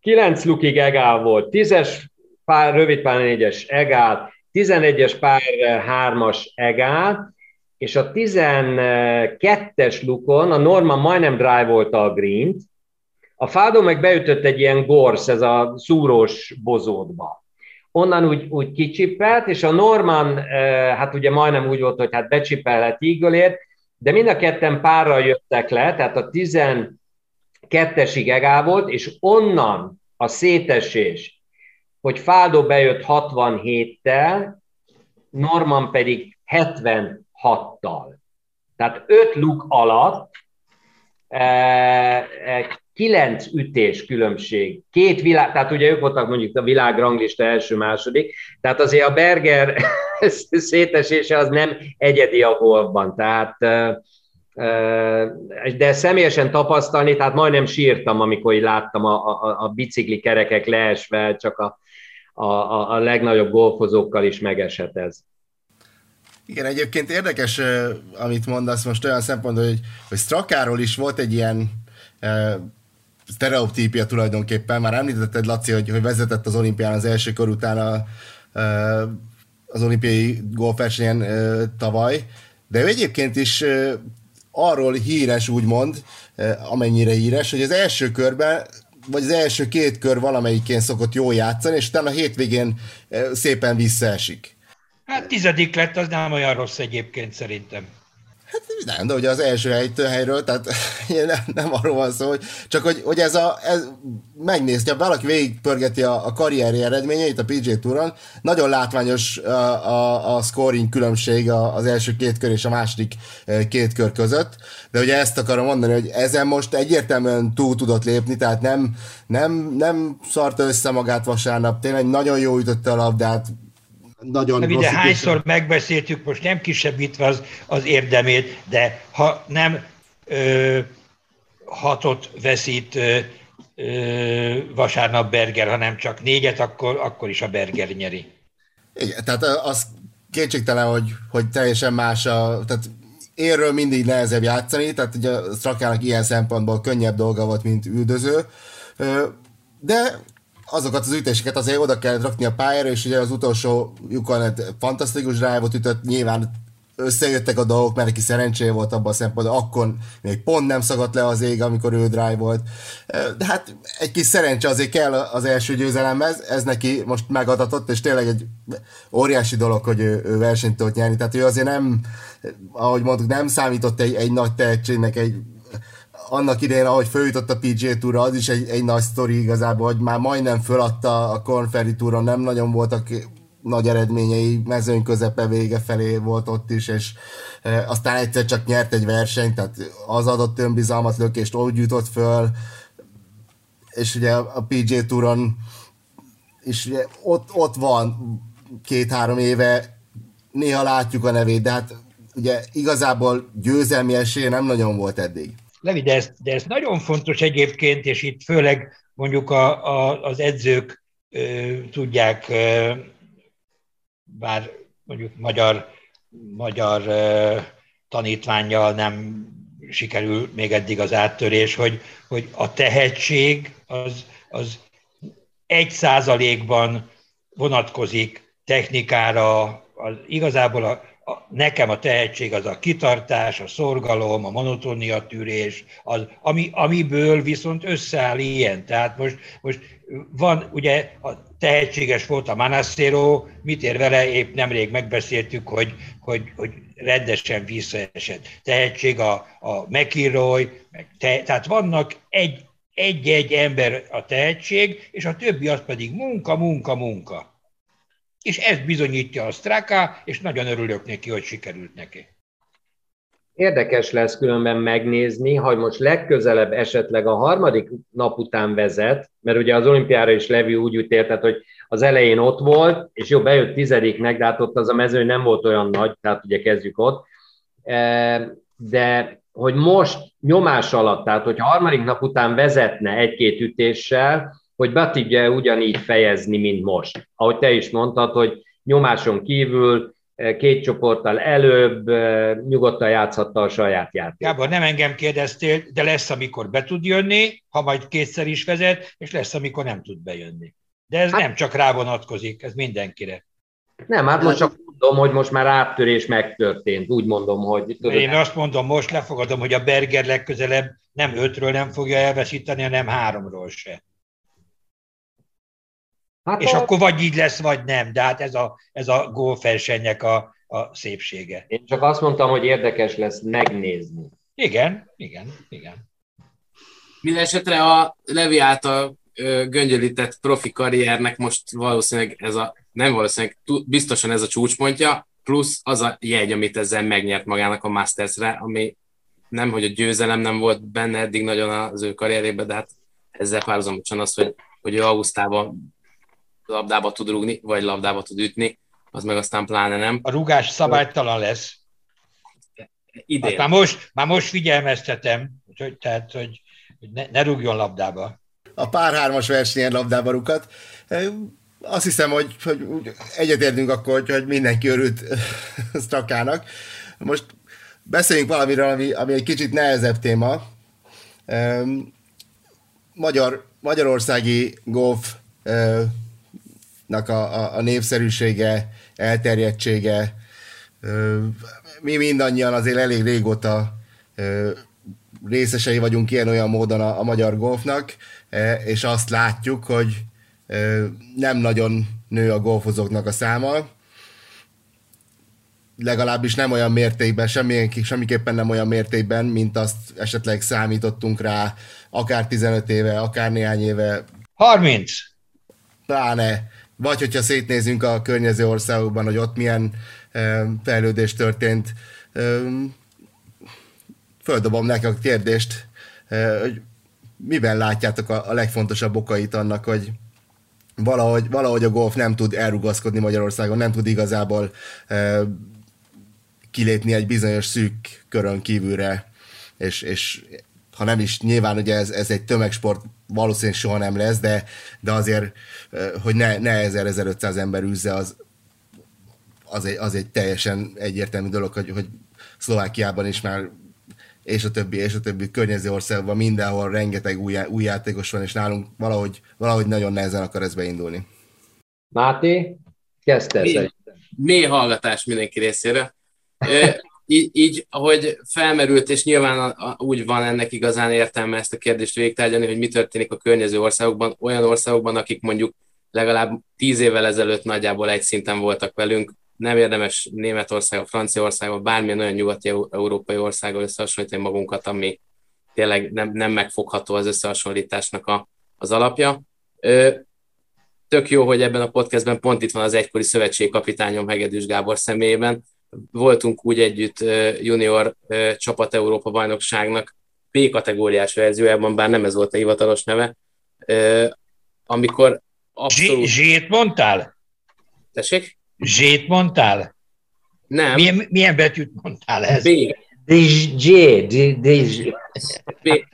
9 lukig egál volt, 10-es pár, rövid pár 4-es egál, 11-es pár 3-as egál, és a 12-es lukon a Norman majdnem drive volt a green a Fádó meg beütött egy ilyen gorsz, ez a szúrós bozótba onnan úgy, úgy kicsippelt, és a Norman, hát ugye majdnem úgy volt, hogy hát becsipelhet eagle de mind a ketten párra jöttek le, tehát a 12-esig egál volt, és onnan a szétesés, hogy Fádó bejött 67-tel, Norman pedig 76-tal. Tehát öt luk alatt e, e, kilenc ütés különbség. Két világ, tehát ugye ők voltak mondjuk a világranglista első-második, tehát azért a Berger szétesése az nem egyedi a golfban, tehát de személyesen tapasztalni, tehát majdnem sírtam, amikor így láttam a, a, a bicikli kerekek leesve, csak a, a, a legnagyobb golfozókkal is megesett ez. Igen, egyébként érdekes, amit mondasz most olyan szempontból, hogy, hogy Strakáról is volt egy ilyen sztereotípia tulajdonképpen. Már említetted, Laci, hogy, hogy vezetett az olimpián az első kor után a, az olimpiai golfversenyen tavaly, de ő egyébként is arról híres, úgymond, amennyire híres, hogy az első körben vagy az első két kör valamelyikén szokott jól játszani, és utána a hétvégén szépen visszaesik. Hát tizedik lett, az nem olyan rossz egyébként szerintem. Hát nem, de ugye az első helytől helyről, tehát nem, nem arról van szó, hogy csak hogy, hogy ez a, ez, megnézni, ha valaki végigpörgeti a, a karrieri eredményeit a PJ Touron, nagyon látványos a, a, a scoring különbség az első két kör és a második két kör között, de ugye ezt akarom mondani, hogy ezen most egyértelműen túl tudott lépni, tehát nem, nem, nem szarta össze magát vasárnap, tényleg nagyon jó ütötte a labdát, nagyon de ugye hányszor is. megbeszéltük, most nem kisebbítve az, az érdemét, de ha nem ö, hatot veszít ö, ö, vasárnap Berger, hanem csak négyet, akkor, akkor is a Berger nyeri. Igen, tehát az kétségtelen, hogy, hogy teljesen más a, tehát érről mindig nehezebb játszani, tehát ugye Strakának ilyen szempontból könnyebb dolga volt, mint üldöző, de azokat az ütéseket azért oda kell rakni a pályára, és ugye az utolsó lyukon fantasztikus drive-ot ütött, nyilván összejöttek a dolgok, mert neki szerencséje volt abban a szempontból, akkor még pont nem szagadt le az ég, amikor ő drive volt. De hát egy kis szerencse azért kell az első győzelemhez, ez neki most megadatott, és tényleg egy óriási dolog, hogy ő, ő versenyt tudott nyerni. Tehát ő azért nem, ahogy mondtuk, nem számított egy, egy nagy tehetségnek, egy annak idején, ahogy följutott a PGA Tour, az is egy, egy nagy sztori igazából, hogy már majdnem föladta a Corn Ferry Touron, nem nagyon voltak nagy eredményei, mezőny közepe vége felé volt ott is, és e, aztán egyszer csak nyert egy versenyt, tehát az adott önbizalmat lökést úgy jutott föl, és ugye a PGA Touron és ugye ott, ott van két-három éve, néha látjuk a nevét, de hát ugye igazából győzelmi esélye nem nagyon volt eddig. Levi, de ez, de ez nagyon fontos egyébként, és itt főleg mondjuk a, a, az edzők ö, tudják, ö, bár mondjuk magyar, magyar ö, tanítványjal nem sikerül még eddig az áttörés, hogy, hogy a tehetség az, az egy százalékban vonatkozik technikára, az, igazából a, a, nekem a tehetség az a kitartás, a szorgalom, a monotónia tűrés, az, ami, amiből viszont összeáll ilyen. Tehát most, most van, ugye a tehetséges volt a Manassero, mit ér vele, épp nemrég megbeszéltük, hogy, hogy, hogy rendesen visszaesett. Tehetség a, a McIlroy, meg te, tehát vannak egy, egy-egy ember a tehetség, és a többi az pedig munka, munka, munka. És ezt bizonyítja a Straka, és nagyon örülök neki, hogy sikerült neki. Érdekes lesz különben megnézni, hogy most legközelebb esetleg a harmadik nap után vezet, mert ugye az olimpiára is Levi úgy ütéltet, hogy az elején ott volt, és jó, bejött tizediknek, de hát ott az a mező nem volt olyan nagy, tehát ugye kezdjük ott. E, de hogy most nyomás alatt, tehát hogy harmadik nap után vezetne egy-két ütéssel, hogy be tudja ugyanígy fejezni, mint most. Ahogy te is mondtad, hogy nyomáson kívül eh, két csoporttal előbb eh, nyugodtan játszhatta a saját játékot. Gábor, nem engem kérdeztél, de lesz, amikor be tud jönni, ha majd kétszer is vezet, és lesz, amikor nem tud bejönni. De ez hát, nem csak rá vonatkozik, ez mindenkire. Nem, hát most csak mondom, hogy most már áttörés megtörtént. Úgy mondom, hogy... Tudod, Én azt mondom, most lefogadom, hogy a Berger legközelebb nem ötről nem fogja elveszíteni, hanem háromról se. Hát és a... akkor vagy így lesz, vagy nem. De hát ez a, ez a golfversenynek a, a szépsége. Én csak azt mondtam, hogy érdekes lesz megnézni. Igen, igen, igen. Mindenesetre a Levi által göngyölített profi karriernek most valószínűleg ez a, nem valószínűleg, biztosan ez a csúcspontja, plusz az a jegy, amit ezzel megnyert magának a Masters-re, ami nem, hogy a győzelem nem volt benne eddig nagyon az ő karrierében, de hát ezzel párhuzamosan az, hogy, hogy ő Augusztában labdába tud rúgni, vagy labdába tud ütni, az meg aztán pláne nem. A rugás szabálytalan lesz. Idén. Hát már, most, már most figyelmeztetem, hogy, tehát, hogy, hogy ne, ne rúgjon labdába. A párhármas versenyen labdába rukat. Azt hiszem, hogy, hogy egyetértünk akkor, hogy, hogy mindenki örült Strakának. Most beszéljünk valamiről, ami, ami egy kicsit nehezebb téma. Magyar, magyarországi golf a, a, a népszerűsége, elterjedtsége. Mi mindannyian azért elég régóta részesei vagyunk ilyen-olyan módon a, a magyar golfnak, és azt látjuk, hogy nem nagyon nő a golfozóknak a száma, legalábbis nem olyan mértékben, semmilyen, semmiképpen nem olyan mértékben, mint azt esetleg számítottunk rá, akár 15 éve, akár néhány éve. 30! Pláne. Vagy hogyha szétnézünk a környező országokban, hogy ott milyen fejlődés történt. Földobom neki a kérdést, hogy miben látjátok a legfontosabb okait annak, hogy valahogy, valahogy a golf nem tud elrugaszkodni Magyarországon, nem tud igazából kilépni egy bizonyos szűk körön kívülre, és, és ha nem is, nyilván ugye ez, ez egy tömegsport, valószínűleg soha nem lesz, de, de azért, hogy ne, ne 1000-1500 ember üzze, az, az, egy, az egy teljesen egyértelmű dolog, hogy, hogy Szlovákiában is már és a többi, és a többi környező országban mindenhol rengeteg új, új játékos van, és nálunk valahogy, valahogy nagyon nehezen akar ez beindulni. Máté, kezdte mély, mély hallgatás mindenki részére így, így, ahogy felmerült, és nyilván a, a, úgy van ennek igazán értelme ezt a kérdést végtárgyalni, hogy mi történik a környező országokban, olyan országokban, akik mondjuk legalább tíz évvel ezelőtt nagyjából egy szinten voltak velünk, nem érdemes Németország, Franciaország, bármilyen olyan nyugati európai országgal összehasonlítani magunkat, ami tényleg nem, nem megfogható az összehasonlításnak a, az alapja. Ö, tök jó, hogy ebben a podcastben pont itt van az egykori szövetségkapitányom Hegedűs Gábor személyében, voltunk úgy együtt junior csapat Európa bajnokságnak B kategóriás verziójában, bár nem ez volt a hivatalos neve, amikor abszolút... Zsét mondtál? Tessék? Zsét mondtál? Nem. Milyen, milyen betűt mondtál ez? B. B.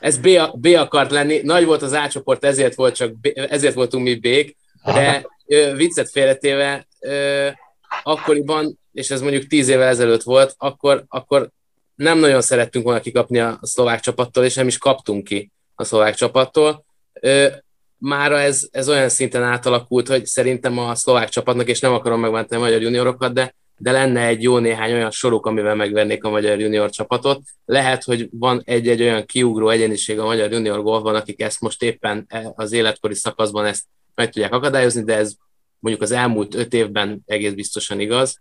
Ez B, B akart lenni. Nagy volt az A csoport, ezért, volt csak B, ezért voltunk mi B-k, de ö, viccet félretéve, ö, akkoriban és ez mondjuk tíz évvel ezelőtt volt, akkor, akkor nem nagyon szerettünk volna kikapni a szlovák csapattól, és nem is kaptunk ki a szlovák csapattól. Mára ez, ez olyan szinten átalakult, hogy szerintem a szlovák csapatnak, és nem akarom megmenteni a magyar juniorokat, de, de lenne egy jó néhány olyan soruk, amivel megvernék a magyar junior csapatot. Lehet, hogy van egy-egy olyan kiugró egyeniség a magyar junior golfban, akik ezt most éppen e, az életkori szakaszban ezt meg tudják akadályozni, de ez mondjuk az elmúlt öt évben egész biztosan igaz.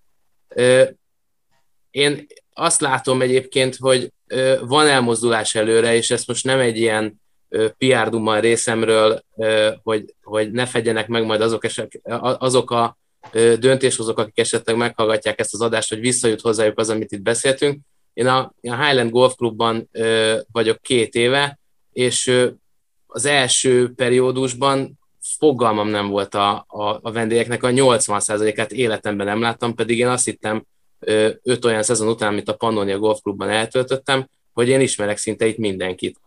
Én azt látom egyébként, hogy van elmozdulás előre, és ezt most nem egy ilyen PR duma részemről, hogy, hogy ne fegyenek meg majd azok, eset, azok a döntéshozók, akik esetleg meghallgatják ezt az adást, hogy visszajut hozzájuk az, amit itt beszéltünk. Én a, a Highland Golf Clubban vagyok két éve, és az első periódusban fogalmam nem volt a, a, a vendégeknek, a 80%-át életemben nem láttam, pedig én azt hittem öt olyan szezon után, amit a Pannonia Golf Clubban eltöltöttem, hogy én ismerek szinte itt mindenkit.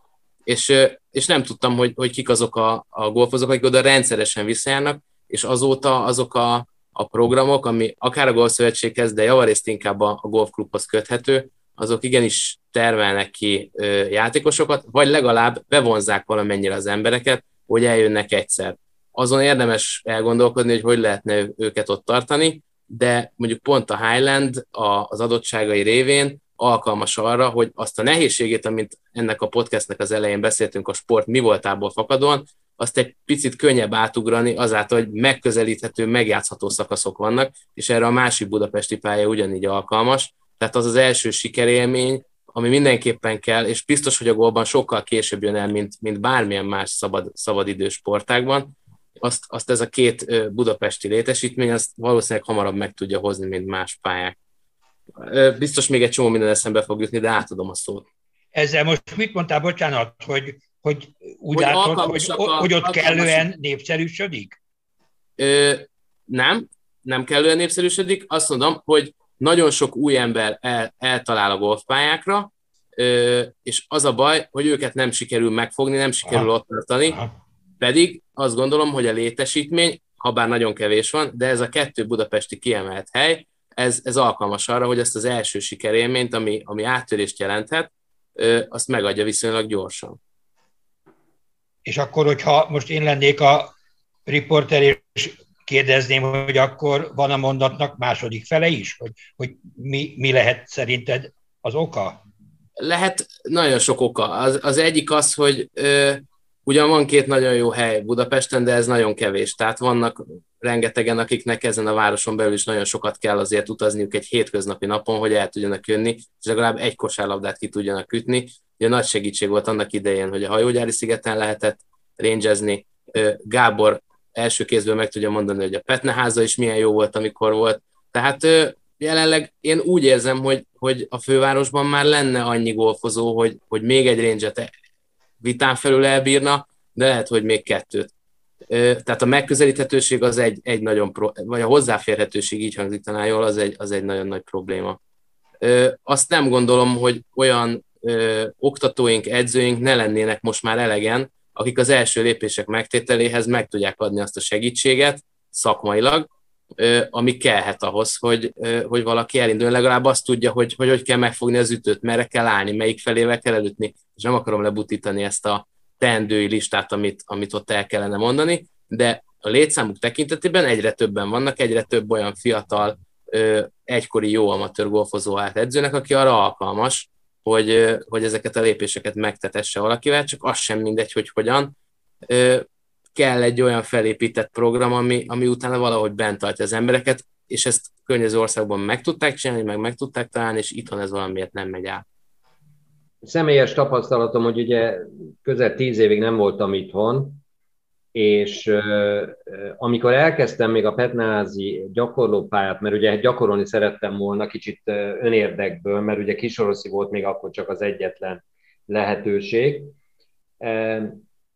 És, és nem tudtam, hogy, hogy kik azok a, a golfozók, akik oda rendszeresen visszajárnak, és azóta azok a, a programok, ami akár a golfszövetséghez, de javarészt inkább a, a golfklubhoz köthető, azok igenis termelnek ki ö, játékosokat, vagy legalább bevonzák valamennyire az embereket, hogy eljönnek egyszer azon érdemes elgondolkodni, hogy hogy lehetne őket ott tartani, de mondjuk pont a Highland az adottságai révén alkalmas arra, hogy azt a nehézségét, amit ennek a podcastnek az elején beszéltünk a sport mi voltából fakadóan, azt egy picit könnyebb átugrani azáltal, hogy megközelíthető, megjátszható szakaszok vannak, és erre a másik budapesti pálya ugyanígy alkalmas. Tehát az az első sikerélmény, ami mindenképpen kell, és biztos, hogy a gólban sokkal később jön el, mint, mint bármilyen más szabad, szabadidős sportágban, azt, azt ez a két budapesti létesítmény, azt valószínűleg hamarabb meg tudja hozni, mint más pályák. Biztos még egy csomó minden eszembe fog jutni, de átadom a szót. Ezzel most mit mondtál, bocsánat, hogy, hogy úgy hogy látod, hogy, a, hogy ott kellően népszerűsödik? Ö, nem, nem kellően népszerűsödik. Azt mondom, hogy nagyon sok új ember el, eltalál a golfpályákra, és az a baj, hogy őket nem sikerül megfogni, nem sikerül Aha. ott tartani, Aha. Pedig azt gondolom, hogy a létesítmény, ha bár nagyon kevés van, de ez a kettő budapesti kiemelt hely, ez, ez alkalmas arra, hogy ezt az első sikerélményt, ami, ami áttörést jelenthet, azt megadja viszonylag gyorsan. És akkor, hogyha most én lennék a riporter, és kérdezném, hogy akkor van a mondatnak második fele is? Hogy, hogy mi, mi lehet szerinted az oka? Lehet nagyon sok oka. Az, az egyik az, hogy ö, ugyan van két nagyon jó hely Budapesten, de ez nagyon kevés. Tehát vannak rengetegen, akiknek ezen a városon belül is nagyon sokat kell azért utazniuk egy hétköznapi napon, hogy el tudjanak jönni, és legalább egy kosárlabdát ki tudjanak ütni. Ugye nagy segítség volt annak idején, hogy a hajógyári szigeten lehetett rangezni. Gábor első kézből meg tudja mondani, hogy a Petneháza is milyen jó volt, amikor volt. Tehát jelenleg én úgy érzem, hogy, hogy a fővárosban már lenne annyi golfozó, hogy, hogy még egy range vitán felül elbírna, de lehet, hogy még kettőt. Tehát a megközelíthetőség az egy, egy nagyon, pro, vagy a hozzáférhetőség, így hangzik talán jól, az egy, az egy nagyon nagy probléma. Azt nem gondolom, hogy olyan oktatóink, edzőink ne lennének most már elegen, akik az első lépések megtételéhez meg tudják adni azt a segítséget szakmailag, ami kellhet ahhoz, hogy, hogy valaki elindul. Legalább azt tudja, hogy, hogy hogy kell megfogni az ütőt, merre kell állni, melyik felével kell elütni. És nem akarom lebutítani ezt a teendői listát, amit, amit ott el kellene mondani, de a létszámuk tekintetében egyre többen vannak, egyre több olyan fiatal, egykori jó amatőr golfozó edzőnek, aki arra alkalmas, hogy, hogy ezeket a lépéseket megtetesse valakivel, csak az sem mindegy, hogy hogyan. Kell egy olyan felépített program, ami, ami utána valahogy bent tartja az embereket, és ezt környező országban meg tudták csinálni, meg meg tudták találni, és itthon ez valamiért nem megy át. Személyes tapasztalatom, hogy ugye közel tíz évig nem voltam itthon, és amikor elkezdtem még a Petnázi gyakorlópályát, mert ugye gyakorolni szerettem volna kicsit önérdekből, mert ugye Kisoroszi volt még akkor csak az egyetlen lehetőség,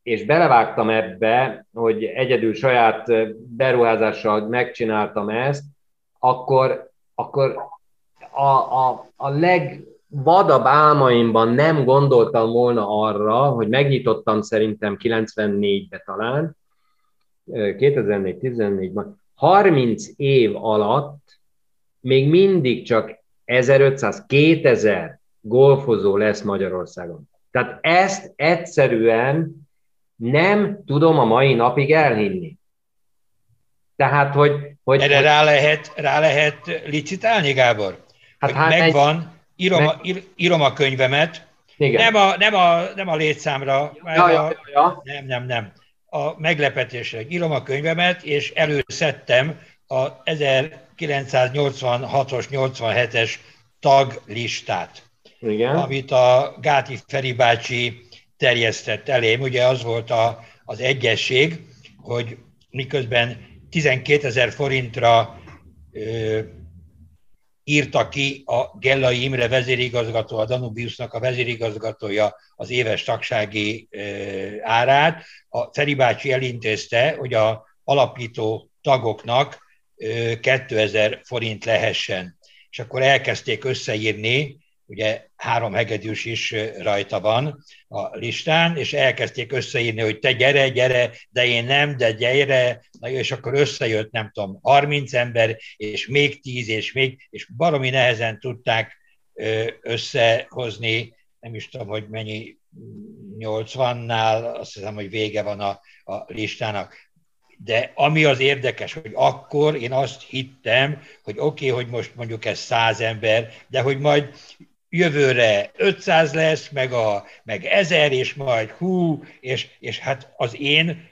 és belevágtam ebbe, hogy egyedül saját beruházással megcsináltam ezt, akkor, akkor a, a, a legvadabb álmaimban nem gondoltam volna arra, hogy megnyitottam szerintem 94-be talán, 2004-14-ben, 30 év alatt még mindig csak 1500-2000 golfozó lesz Magyarországon. Tehát ezt egyszerűen nem tudom a mai napig elhinni. Tehát, hogy... hogy Erre hogy... Rá, lehet, rá lehet licitálni, Gábor? Hát, hogy hát megvan, egy... írom, meg... a, írom a könyvemet, Igen. Nem, a, nem, a, nem a létszámra, ja, ja, ja, ja. nem, nem, nem. A meglepetésre írom a könyvemet, és előszedtem a 1986-os, 87-es taglistát, Igen. amit a Gáti Feri bácsi terjesztett elém. Ugye az volt a, az egyesség, hogy miközben 12 ezer forintra ö, írta ki a Gellai Imre vezérigazgató, a Danubiusnak a vezérigazgatója az éves tagsági ö, árát. A Feri bácsi elintézte, hogy a alapító tagoknak ö, 2000 forint lehessen. És akkor elkezdték összeírni, ugye három hegedűs is rajta van a listán, és elkezdték összeírni, hogy te gyere, gyere, de én nem, de gyere, na és akkor összejött, nem tudom, 30 ember, és még 10, és még, és baromi nehezen tudták összehozni, nem is tudom, hogy mennyi, 80-nál, azt hiszem, hogy vége van a, a listának. De ami az érdekes, hogy akkor én azt hittem, hogy oké, okay, hogy most mondjuk ez száz ember, de hogy majd jövőre 500 lesz, meg, a, meg 1000, és majd hú, és, és hát az én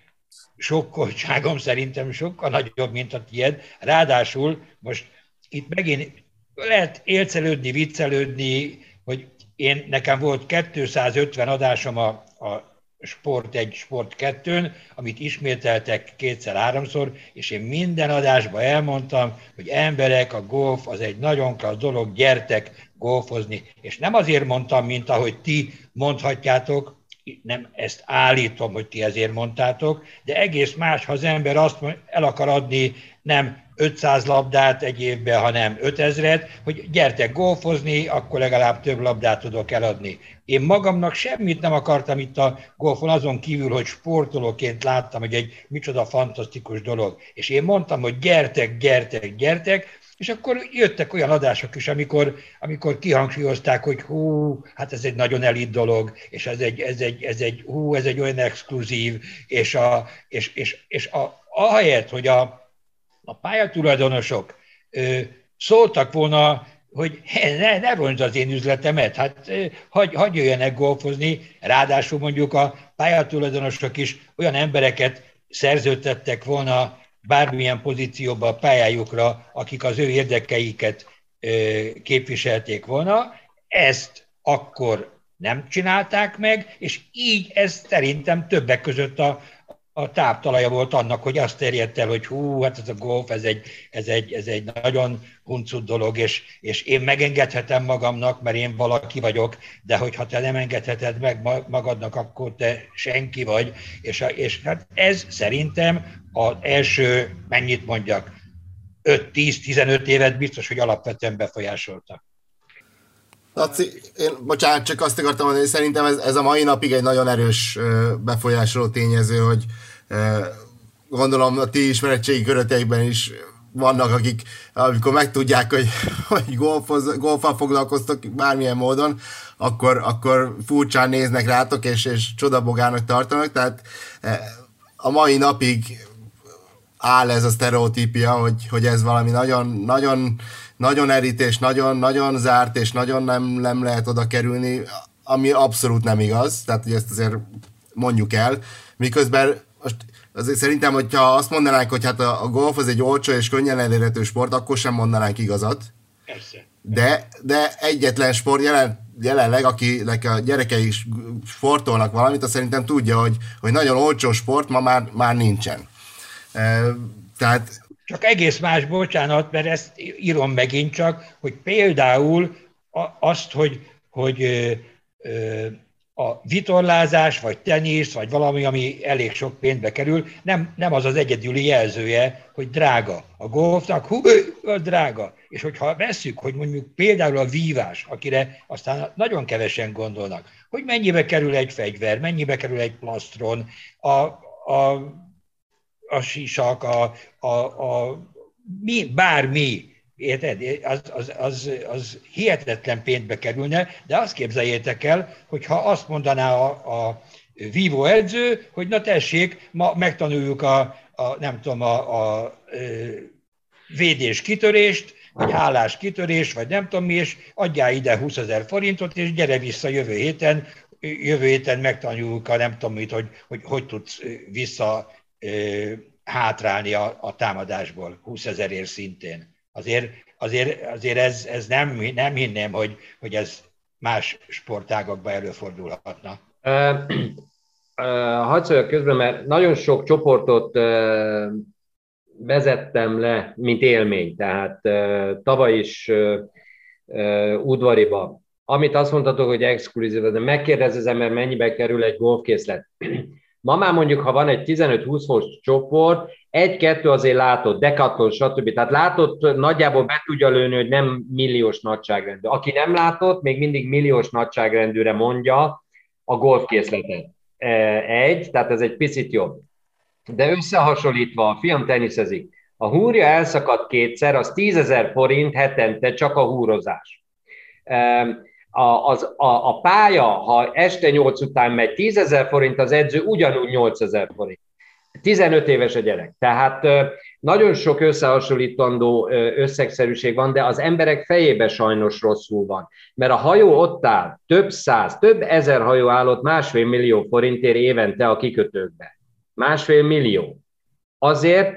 sokkoltságom szerintem sokkal nagyobb, mint a tied. Ráadásul most itt megint lehet élcelődni, viccelődni, hogy én, nekem volt 250 adásom a, a Sport 1, Sport 2 amit ismételtek kétszer-háromszor, és én minden adásban elmondtam, hogy emberek, a golf az egy nagyon klassz dolog, gyertek golfozni. És nem azért mondtam, mint ahogy ti mondhatjátok, nem ezt állítom, hogy ti ezért mondtátok, de egész más, ha az ember azt el akar adni nem 500 labdát egy évben, hanem 5000-et, hogy gyertek golfozni, akkor legalább több labdát tudok eladni. Én magamnak semmit nem akartam itt a golfon, azon kívül, hogy sportolóként láttam, hogy egy micsoda fantasztikus dolog. És én mondtam, hogy gyertek, gyertek, gyertek, és akkor jöttek olyan adások is, amikor, amikor kihangsúlyozták, hogy hú, hát ez egy nagyon elit dolog, és ez egy, ez egy, ez egy hú, ez egy olyan exkluzív, és, a, és, és, és a, ahelyett, hogy a, a pályatulajdonosok ö, szóltak volna, hogy ne, ne roncsd az én üzletemet, hát hagy, hagy jöjjenek golfozni, ráadásul mondjuk a pályatulajdonosok is olyan embereket szerződtettek volna bármilyen pozícióba a pályájukra, akik az ő érdekeiket képviselték volna. Ezt akkor nem csinálták meg, és így ez szerintem többek között a, a táptalaja volt annak, hogy azt terjedt el, hogy hú, hát ez a golf, ez egy, ez egy, ez egy nagyon huncut dolog, és, és én megengedhetem magamnak, mert én valaki vagyok, de hogyha te nem engedheted meg magadnak, akkor te senki vagy, és, és hát ez szerintem az első, mennyit mondjak, 5-10-15 évet biztos, hogy alapvetően befolyásolta. Laci, én, bocsánat, csak azt akartam mondani, hogy szerintem ez, ez a mai napig egy nagyon erős befolyásoló tényező, hogy gondolom a ti ismeretségi köröteikben is vannak, akik amikor megtudják, hogy, hogy golfoz, golfal foglalkoztok bármilyen módon, akkor, akkor furcsán néznek rátok, és, és csodabogának tartanak, tehát a mai napig áll ez a sztereotípia, hogy, hogy ez valami nagyon, nagyon nagyon erítés, nagyon, nagyon zárt, és nagyon nem, nem lehet oda kerülni, ami abszolút nem igaz, tehát hogy ezt azért mondjuk el, miközben most azért szerintem, hogyha azt mondanánk, hogy hát a, a golf az egy olcsó és könnyen elérhető sport, akkor sem mondanánk igazat. Persze. De, de egyetlen sport jelen, jelenleg, akinek a gyerekei is sportolnak valamit, azt szerintem tudja, hogy, hogy nagyon olcsó sport ma már, már nincsen. Tehát csak egész más, bocsánat, mert ezt írom megint csak, hogy például azt, hogy, hogy a vitorlázás, vagy tenisz, vagy valami, ami elég sok pénzbe kerül, nem, nem az az egyedüli jelzője, hogy drága. A golfnak hú, drága. És hogyha vesszük, hogy mondjuk például a vívás, akire aztán nagyon kevesen gondolnak, hogy mennyibe kerül egy fegyver, mennyibe kerül egy plastron, a, a a sisak, a, a, a mi, bármi, érted? Az, az, az, az hihetetlen pénzbe kerülne, de azt képzeljétek el, hogy ha azt mondaná a, a vívó edző, hogy na tessék, ma megtanuljuk a, a nem tudom, a, a, a védés kitörést, vagy hálás kitörés, vagy nem tudom mi, és adjál ide 20 ezer forintot, és gyere vissza jövő héten, jövő héten megtanuljuk a nem tudom mit, hogy hogy, hogy tudsz vissza hátrálni a, a támadásból 20 ezerért szintén. Azért, azért, azért ez, ez nem, nem hinném, hogy, hogy ez más sportágakban előfordulhatna. Hadd szóljak közben, mert nagyon sok csoportot vezettem le, mint élmény, tehát tavaly is udvariba. Amit azt mondhatok, hogy exkluzív, de megkérdez az ember, mennyibe kerül egy golfkészlet. Ma már mondjuk, ha van egy 15-20 fos csoport, egy-kettő azért látott, dekatlon, stb. Tehát látott, nagyjából be tudja lőni, hogy nem milliós nagyságrendű. Aki nem látott, még mindig milliós nagyságrendűre mondja a golfkészletet. E, egy, tehát ez egy picit jobb. De összehasonlítva, a fiam teniszezik, a húrja elszakadt kétszer, az 10 ezer forint hetente csak a húrozás. A, az, a, a pálya, ha este 8 után megy 10 ezer forint, az edző ugyanúgy 8 ezer forint. 15 éves a gyerek. Tehát nagyon sok összehasonlítandó összegszerűség van, de az emberek fejébe sajnos rosszul van. Mert a hajó ott áll, több száz, több ezer hajó állott másfél millió forintért évente a kikötőkbe. Másfél millió. Azért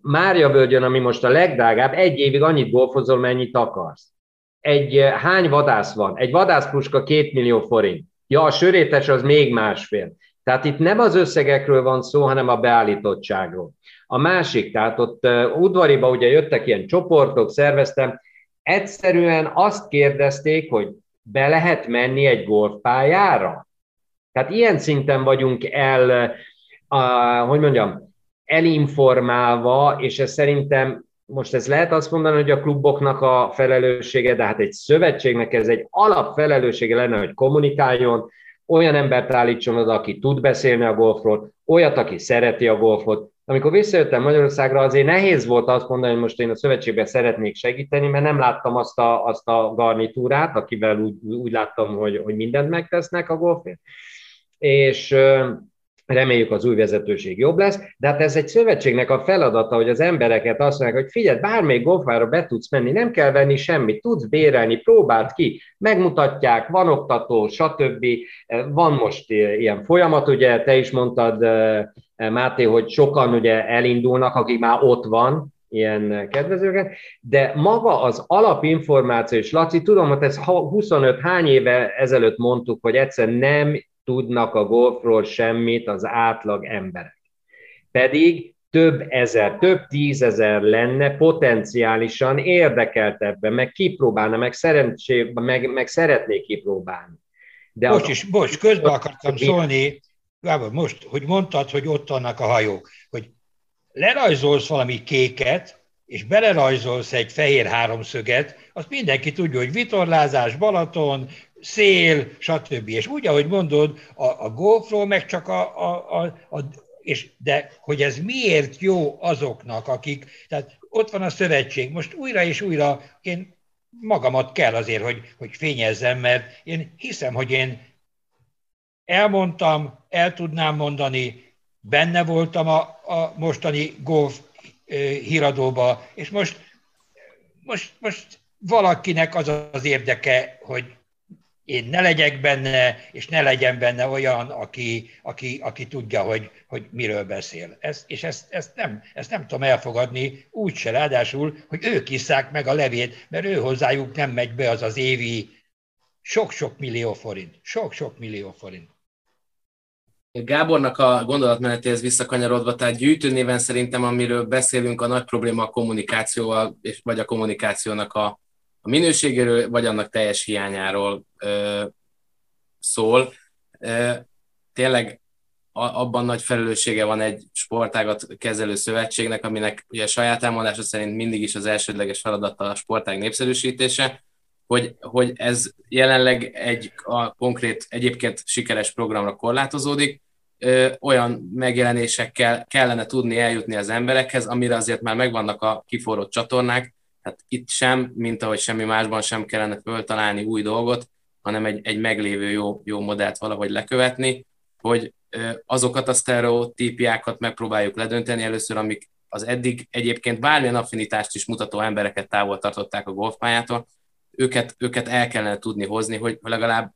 Mária Völgyön, ami most a legdrágább, egy évig annyit golfozol, mennyit akarsz. Egy hány vadász van? Egy vadászpuska két millió forint. Ja, a sörétes az még másfél. Tehát itt nem az összegekről van szó, hanem a beállítottságról. A másik, tehát ott uh, udvariba ugye jöttek ilyen csoportok, szerveztem, egyszerűen azt kérdezték, hogy be lehet menni egy golfpályára? Tehát ilyen szinten vagyunk el, uh, hogy mondjam, elinformálva, és ez szerintem most ez lehet azt mondani, hogy a kluboknak a felelőssége, de hát egy szövetségnek ez egy alapfelelőssége lenne, hogy kommunikáljon, olyan embert állítson oda, aki tud beszélni a golfról, olyat, aki szereti a golfot. Amikor visszajöttem Magyarországra, azért nehéz volt azt mondani, hogy most én a szövetségben szeretnék segíteni, mert nem láttam azt a, azt a garnitúrát, akivel úgy, úgy láttam, hogy, hogy mindent megtesznek a golfért. És reméljük az új vezetőség jobb lesz, de hát ez egy szövetségnek a feladata, hogy az embereket azt mondják, hogy figyelj, bármelyik golfára be tudsz menni, nem kell venni semmit, tudsz bérelni, próbáld ki, megmutatják, van oktató, stb. Van most ilyen folyamat, ugye te is mondtad, Máté, hogy sokan ugye elindulnak, akik már ott van, ilyen kedvezőket, de maga az alapinformáció, és Laci, tudom, hogy ez 25 hány éve ezelőtt mondtuk, hogy egyszer nem tudnak a golfról semmit az átlag emberek. Pedig több ezer, több tízezer lenne potenciálisan érdekelt ebben, meg kipróbálna, meg, meg, meg szeretné kipróbálni. De bocs, is, bocs, közben akartam szólni, Gábor, most, hogy mondtad, hogy ott vannak a hajók, hogy lerajzolsz valami kéket, és belerajzolsz egy fehér háromszöget, azt mindenki tudja, hogy vitorlázás, Balaton, szél, stb. És úgy, ahogy mondod, a, a golfról meg csak a, a, a, a és de hogy ez miért jó azoknak, akik, tehát ott van a szövetség, most újra és újra én magamat kell azért, hogy, hogy fényezzem, mert én hiszem, hogy én elmondtam, el tudnám mondani, benne voltam a, a mostani golf híradóba, és most, most, most valakinek az az érdeke, hogy én ne legyek benne, és ne legyen benne olyan, aki, aki, aki tudja, hogy, hogy miről beszél. Ezt, és ezt, ezt, nem, ezt nem tudom elfogadni, úgy se ráadásul, hogy ők isszák meg a levét, mert ő hozzájuk nem megy be az az évi sok-sok millió forint. Sok-sok millió forint. Gábornak a gondolatmenetéhez visszakanyarodva, tehát gyűjtőnéven szerintem, amiről beszélünk, a nagy probléma a kommunikációval, és vagy a kommunikációnak a, a minőségéről, vagy annak teljes hiányáról ö, szól. Ö, tényleg a, abban nagy felelőssége van egy sportágat kezelő szövetségnek, aminek ugye saját elmondása szerint mindig is az elsődleges feladata a sportág népszerűsítése, hogy, hogy ez jelenleg egy a konkrét, egyébként sikeres programra korlátozódik, ö, olyan megjelenésekkel kellene tudni eljutni az emberekhez, amire azért már megvannak a kiforrott csatornák, Hát itt sem, mint ahogy semmi másban sem kellene föltalálni új dolgot, hanem egy, egy meglévő jó, jó modellt valahogy lekövetni, hogy azokat a sztereotípiákat megpróbáljuk ledönteni először, amik az eddig egyébként bármilyen affinitást is mutató embereket távol tartották a golfpályától, őket, őket el kellene tudni hozni, hogy legalább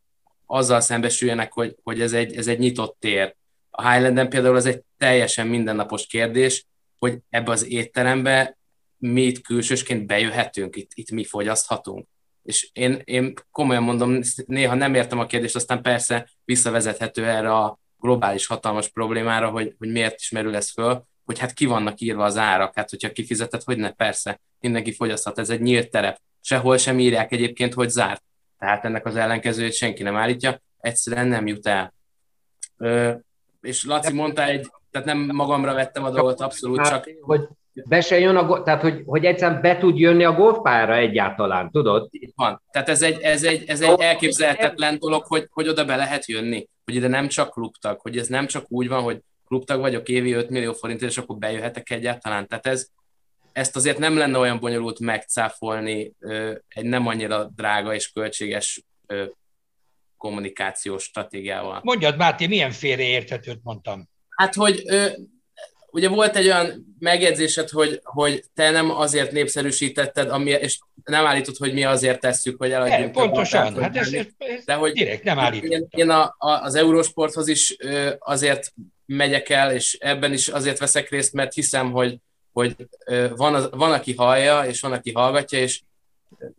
azzal szembesüljenek, hogy, hogy ez, egy, ez egy nyitott tér. A Highlanden például ez egy teljesen mindennapos kérdés, hogy ebbe az étterembe mi itt külsősként bejöhetünk, itt, itt mi fogyaszthatunk. És én, én komolyan mondom, néha nem értem a kérdést, aztán persze visszavezethető erre a globális hatalmas problémára, hogy, hogy miért is merül ez föl, hogy hát ki vannak írva az árak, hát hogyha kifizetett, hogy ne, persze, mindenki fogyaszthat, ez egy nyílt terep. Sehol sem írják egyébként, hogy zárt. Tehát ennek az ellenkezőjét senki nem állítja, egyszerűen nem jut el. Ö, és Laci mondta egy, tehát nem magamra vettem a dolgot, abszolút csak... Hogy be se jön a, tehát hogy, hogy egyszerűen be tud jönni a golfpályára egyáltalán, tudod? van. Tehát ez egy, ez egy, ez egy elképzelhetetlen dolog, hogy, hogy oda be lehet jönni, hogy ide nem csak klubtag, hogy ez nem csak úgy van, hogy klubtag vagyok évi 5 millió forintért, és akkor bejöhetek egyáltalán. Tehát ez, ezt azért nem lenne olyan bonyolult megcáfolni egy nem annyira drága és költséges kommunikációs stratégiával. Mondjad, Máté, milyen félreérthetőt mondtam? Hát, hogy ugye volt egy olyan megjegyzésed, hogy, hogy te nem azért népszerűsítetted, ami, és nem állítod, hogy mi azért tesszük, hogy eladjunk. pontosan, hát ez, ez, ez de hogy direkt nem állítottam. Én, én a, a, az Eurosporthoz is azért megyek el, és ebben is azért veszek részt, mert hiszem, hogy, hogy van, az, van, aki hallja, és van, aki hallgatja, és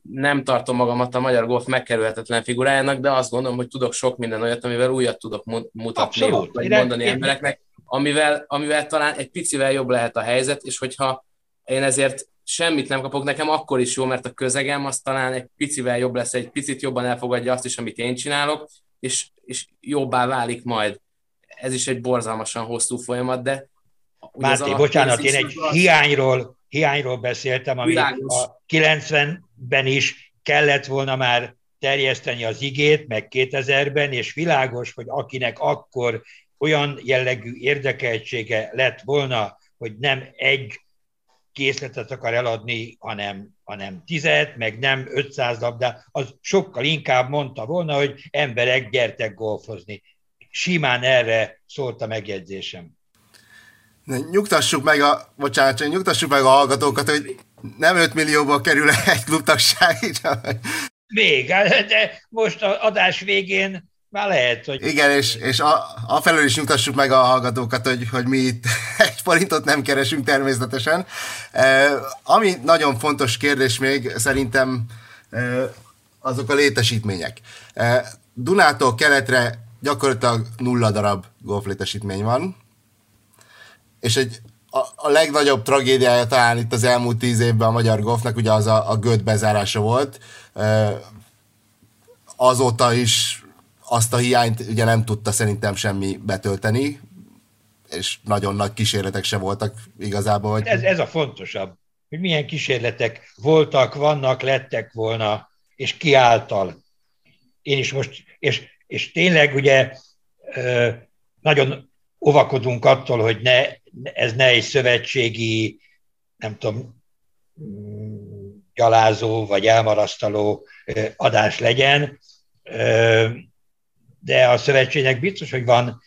nem tartom magamat a magyar golf megkerülhetetlen figurájának, de azt gondolom, hogy tudok sok minden olyat, amivel újat tudok mutatni, Abszolút. vagy mondani én, embereknek, amivel, amivel talán egy picivel jobb lehet a helyzet, és hogyha én ezért semmit nem kapok, nekem akkor is jó, mert a közegem az talán egy picivel jobb lesz, egy picit jobban elfogadja azt is, amit én csinálok, és, és jobbá válik majd. Ez is egy borzalmasan hosszú folyamat, de... Máté, bocsánat, én egy az... hiányról, hiányról beszéltem, ami Világos. a 90-ben is kellett volna már terjeszteni az igét, meg 2000-ben, és világos, hogy akinek akkor olyan jellegű érdekeltsége lett volna, hogy nem egy készletet akar eladni, hanem, hanem tizet, meg nem 500 labdát, az sokkal inkább mondta volna, hogy emberek, gyertek golfozni. Simán erre szólt a megjegyzésem. Nyugtassuk meg a, bocsánat, nyugtassuk meg a hallgatókat, hogy nem 5 millióba kerül egy klubtagság. Még, de most az adás végén már lehet, hogy... Igen, és, és a, a felől is nyugtassuk meg a hallgatókat, hogy, hogy mi itt egy forintot nem keresünk természetesen. E, ami nagyon fontos kérdés még szerintem e, azok a létesítmények. E, Dunától keletre gyakorlatilag nulla darab golflétesítmény van, és egy, a, a legnagyobb tragédiája talán itt az elmúlt tíz évben a magyar golfnak ugye az a, a göd bezárása volt. Azóta is azt a hiányt ugye nem tudta szerintem semmi betölteni, és nagyon nagy kísérletek se voltak igazából. Hogy... Ez, ez a fontosabb, hogy milyen kísérletek voltak, vannak, lettek volna, és ki által. Én is most, és, és tényleg ugye nagyon óvakodunk attól, hogy ne, ez ne egy szövetségi, nem tudom, gyalázó vagy elmarasztaló adás legyen de a szövetségnek biztos, hogy van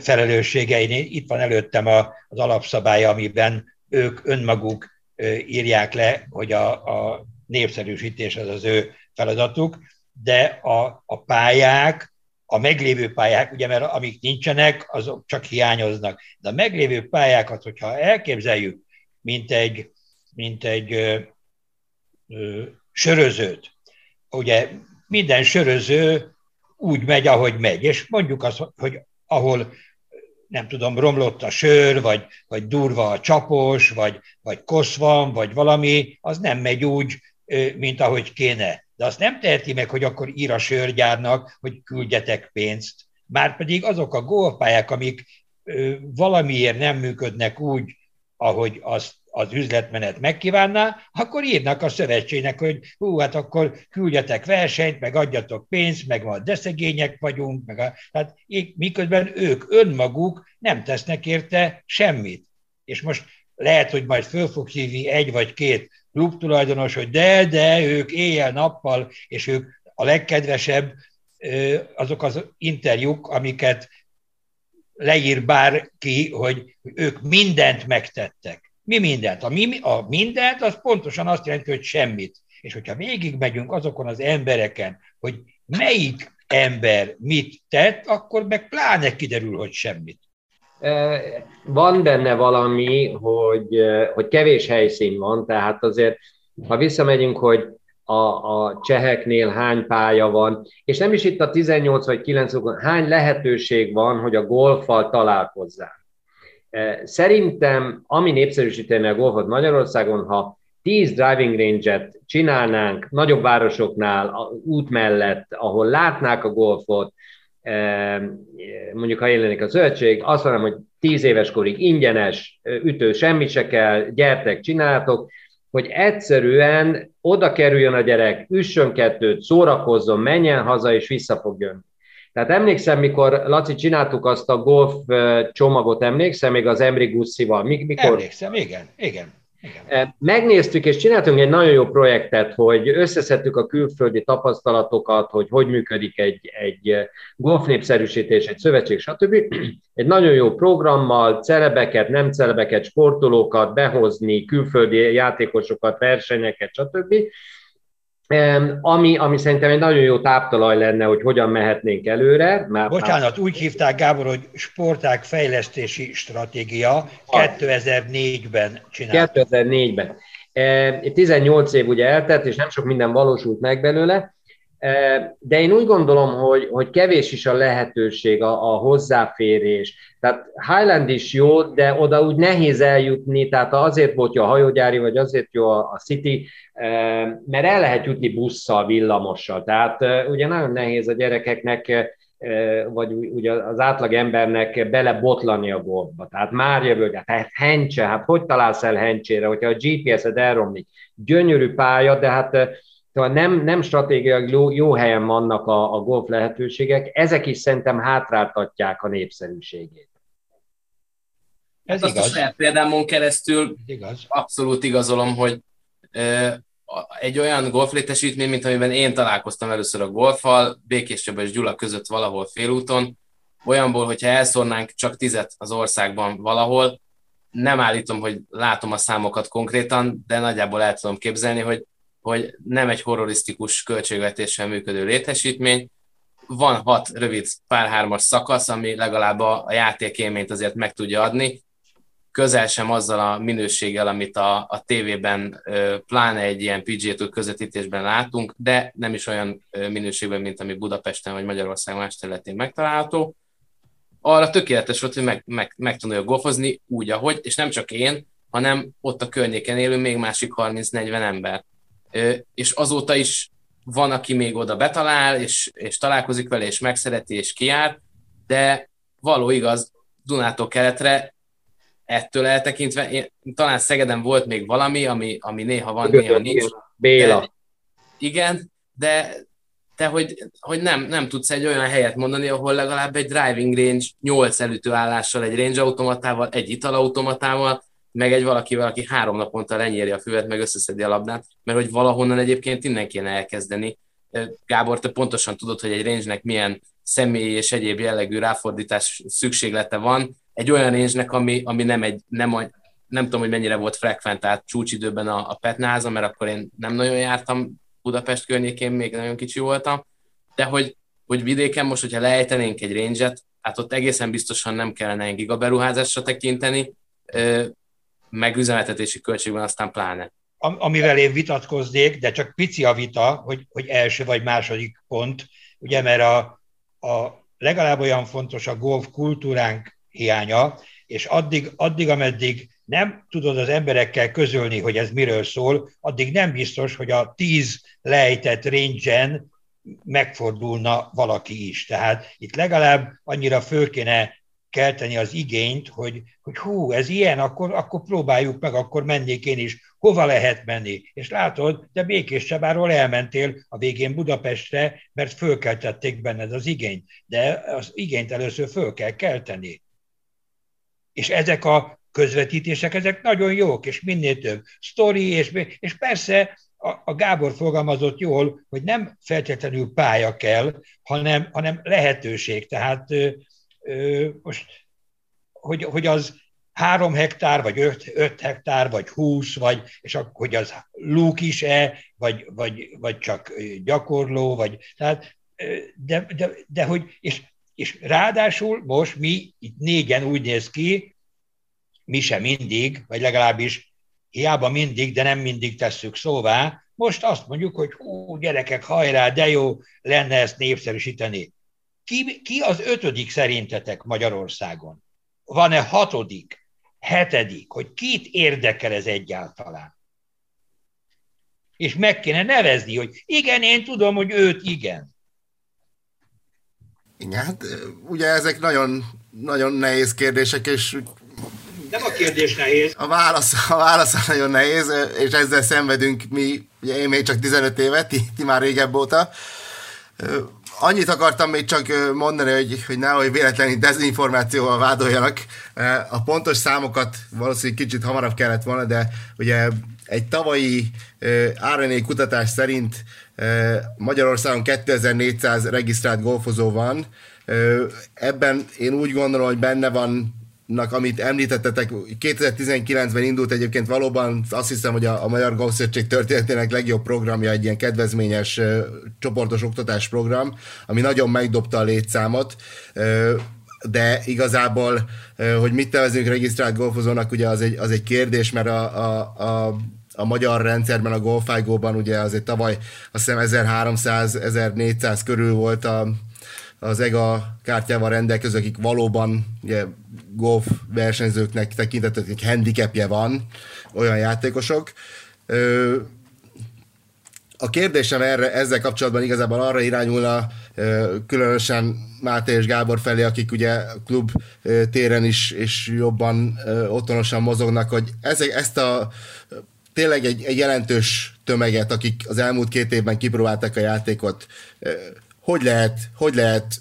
felelőssége. Én, itt van előttem az alapszabály, amiben ők önmaguk írják le, hogy a, a népszerűsítés az az ő feladatuk, de a, a pályák, a meglévő pályák, ugye, mert amik nincsenek, azok csak hiányoznak. De a meglévő pályákat, hogyha elképzeljük, mint egy, mint egy ö, ö, sörözőt, ugye minden söröző úgy megy, ahogy megy. És mondjuk azt, hogy ahol nem tudom, romlott a sör, vagy, vagy durva a csapos, vagy, vagy kosz van, vagy valami, az nem megy úgy, mint ahogy kéne. De azt nem teheti meg, hogy akkor ír a sörgyárnak, hogy küldjetek pénzt. Márpedig azok a golfpályák, amik valamiért nem működnek úgy, ahogy azt az üzletmenet megkívánná, akkor írnak a szövetségnek, hogy hú, hát akkor küldjetek versenyt, meg adjatok pénzt, meg ma deszegények vagyunk, meg a, hát miközben ők önmaguk nem tesznek érte semmit. És most lehet, hogy majd föl fog hívni egy vagy két klubtulajdonos, hogy de, de, ők éjjel-nappal, és ők a legkedvesebb azok az interjúk, amiket leír bárki, hogy ők mindent megtettek. Mi mindent? A, mi, a mindent az pontosan azt jelenti, hogy semmit. És hogyha végigmegyünk azokon az embereken, hogy melyik ember mit tett, akkor meg pláne kiderül, hogy semmit. Van benne valami, hogy, hogy kevés helyszín van, tehát azért, ha visszamegyünk, hogy a, a cseheknél hány pálya van, és nem is itt a 18 vagy 9 hány lehetőség van, hogy a golfal találkozzál. Szerintem, ami népszerűsíteni a golfot Magyarországon, ha 10 driving range-et csinálnánk nagyobb városoknál, út mellett, ahol látnák a golfot, mondjuk ha jelenik a zöldség, azt mondom, hogy 10 éves korig ingyenes, ütő, semmit se kell, gyertek, csináltok, hogy egyszerűen oda kerüljön a gyerek, üssön kettőt, szórakozzon, menjen haza, és vissza fog jönni. Tehát emlékszem, mikor, Laci, csináltuk azt a golf csomagot, emlékszem, még az Emri Gusszival. Mikor... Emlékszem, igen, igen. Igen. Megnéztük, és csináltunk egy nagyon jó projektet, hogy összeszedtük a külföldi tapasztalatokat, hogy hogy működik egy, egy golfnépszerűsítés, egy szövetség, stb. Egy nagyon jó programmal, celebeket, nem celebeket, sportolókat, sportolókat, sportolókat, sportolókat, sportolókat, sportolókat, ami, ami szerintem egy nagyon jó táptalaj lenne, hogy hogyan mehetnénk előre. Mert Bocsánat, úgy hívták Gábor, hogy sporták fejlesztési stratégia 2004-ben csinált. 2004-ben. 18 év ugye eltelt, és nem sok minden valósult meg belőle, de én úgy gondolom, hogy, hogy kevés is a lehetőség, a, a hozzáférés. Tehát Highland is jó, de oda úgy nehéz eljutni, tehát azért volt jó a hajógyári, vagy azért jó a City, mert el lehet jutni busszal, villamossal. Tehát ugye nagyon nehéz a gyerekeknek vagy ugye az átlag embernek belebotlani a golfba. Tehát már jövő, hát hencse, hát hogy találsz el hencsére, hogyha a GPS-ed elromlik. Gyönyörű pálya, de hát Szóval nem, nem stratégiai jó, jó helyen vannak a, a golf lehetőségek, ezek is szerintem hátráltatják a népszerűségét. Ez hát igaz. azt a saját példámon keresztül igaz. abszolút igazolom, hogy egy olyan golflétesítmény, mint amiben én találkoztam először a golfal, Békés Csaba és Gyula között valahol félúton, olyanból, hogyha elszórnánk csak tizet az országban valahol, nem állítom, hogy látom a számokat konkrétan, de nagyjából el tudom képzelni, hogy, hogy nem egy horrorisztikus költségvetéssel működő létesítmény, van hat rövid párhármas szakasz, ami legalább a, a játékélményt azért meg tudja adni, közel sem azzal a minőséggel, amit a, a tévében, pláne egy ilyen PGA közvetítésben látunk, de nem is olyan minőségben, mint ami Budapesten vagy Magyarország más területén megtalálható. Arra tökéletes volt, hogy meg, meg, meg tudja golfozni úgy, ahogy, és nem csak én, hanem ott a környéken élő még másik 30-40 ember. És azóta is van, aki még oda betalál, és, és találkozik vele, és megszereti, és kiár, de való igaz, Dunától keletre ettől eltekintve, én, talán Szegeden volt még valami, ami, ami néha van, néha nincs. Béla. De, igen, de, de hogy, hogy nem, nem tudsz egy olyan helyet mondani, ahol legalább egy driving range 8 elütőállással, egy range automatával, egy italautomatával, meg egy valakivel, aki három naponta lenyéri a füvet, meg összeszedi a labdát, mert hogy valahonnan egyébként innen kéne elkezdeni. Gábor, te pontosan tudod, hogy egy range-nek milyen személyi és egyéb jellegű ráfordítás szükséglete van, egy olyan range ami, ami nem, egy, nem, a, nem tudom, hogy mennyire volt frekventált csúcsidőben a, a Petnáza, mert akkor én nem nagyon jártam Budapest környékén, még nagyon kicsi voltam, de hogy, hogy vidéken most, hogyha lejtenénk egy range hát ott egészen biztosan nem kellene egy gigaberuházásra tekinteni, meg üzemeltetési költségben aztán pláne. Amivel én vitatkoznék, de csak pici a vita, hogy, hogy első vagy második pont, ugye, mert a, a legalább olyan fontos a golf kultúránk hiánya, és addig, addig, ameddig nem tudod az emberekkel közölni, hogy ez miről szól, addig nem biztos, hogy a tíz lejtett range megfordulna valaki is. Tehát itt legalább annyira föl kéne kelteni az igényt, hogy, hogy hú, ez ilyen, akkor, akkor próbáljuk meg, akkor mennék én is, hova lehet menni. És látod, de Békés Csabáról elmentél a végén Budapestre, mert fölkeltették benned az igényt. De az igényt először föl kell kelteni. És ezek a közvetítések, ezek nagyon jók, és minél több sztori, és, és persze a, a Gábor fogalmazott jól, hogy nem feltétlenül pálya kell, hanem, hanem lehetőség. Tehát most, hogy, hogy az három hektár, vagy öt, öt hektár, vagy húsz, vagy, és akkor, hogy az lúk is-e, vagy, vagy, vagy csak gyakorló, vagy, tehát, de, de, de hogy, és, és ráadásul most mi itt négyen úgy néz ki, mi sem mindig, vagy legalábbis hiába mindig, de nem mindig tesszük szóvá, most azt mondjuk, hogy hú, gyerekek, hajrá, de jó lenne ezt népszerűsíteni. Ki, ki az ötödik szerintetek Magyarországon? Van-e hatodik, hetedik, hogy kit érdekel ez egyáltalán? És meg kéne nevezni, hogy igen, én tudom, hogy őt igen. Igen, hát ugye ezek nagyon, nagyon nehéz kérdések, és nem a kérdés nehéz. A válasz, a válasz nagyon nehéz, és ezzel szenvedünk mi, ugye én még csak 15 évet, ti, ti már régebb óta. Annyit akartam még csak mondani, hogy, hogy nehogy véletlenül dezinformációval vádoljanak. A pontos számokat valószínűleg kicsit hamarabb kellett volna, de ugye egy tavalyi RNA kutatás szerint Magyarországon 2400 regisztrált golfozó van. Ebben én úgy gondolom, hogy benne van amit említettetek, 2019-ben indult egyébként valóban azt hiszem, hogy a, a Magyar Golfszövetség történetének legjobb programja egy ilyen kedvezményes uh, csoportos oktatás program, ami nagyon megdobta a létszámot, uh, de igazából, uh, hogy mit nevezünk regisztrált golfozónak, ugye az egy, az egy kérdés, mert a, a, a a magyar rendszerben, a Golfágóban ugye azért tavaly azt hiszem 1300-1400 körül volt a, az EGA kártyával rendelkező, akik valóban ugye, golf versenyzőknek tekintettek, akik handicapje van, olyan játékosok. A kérdésem erre, ezzel kapcsolatban igazából arra irányulna, különösen Máté és Gábor felé, akik ugye klub téren is és jobban otthonosan mozognak, hogy ezek, ezt a tényleg egy, egy jelentős tömeget, akik az elmúlt két évben kipróbálták a játékot, hogy lehet, hogy lehet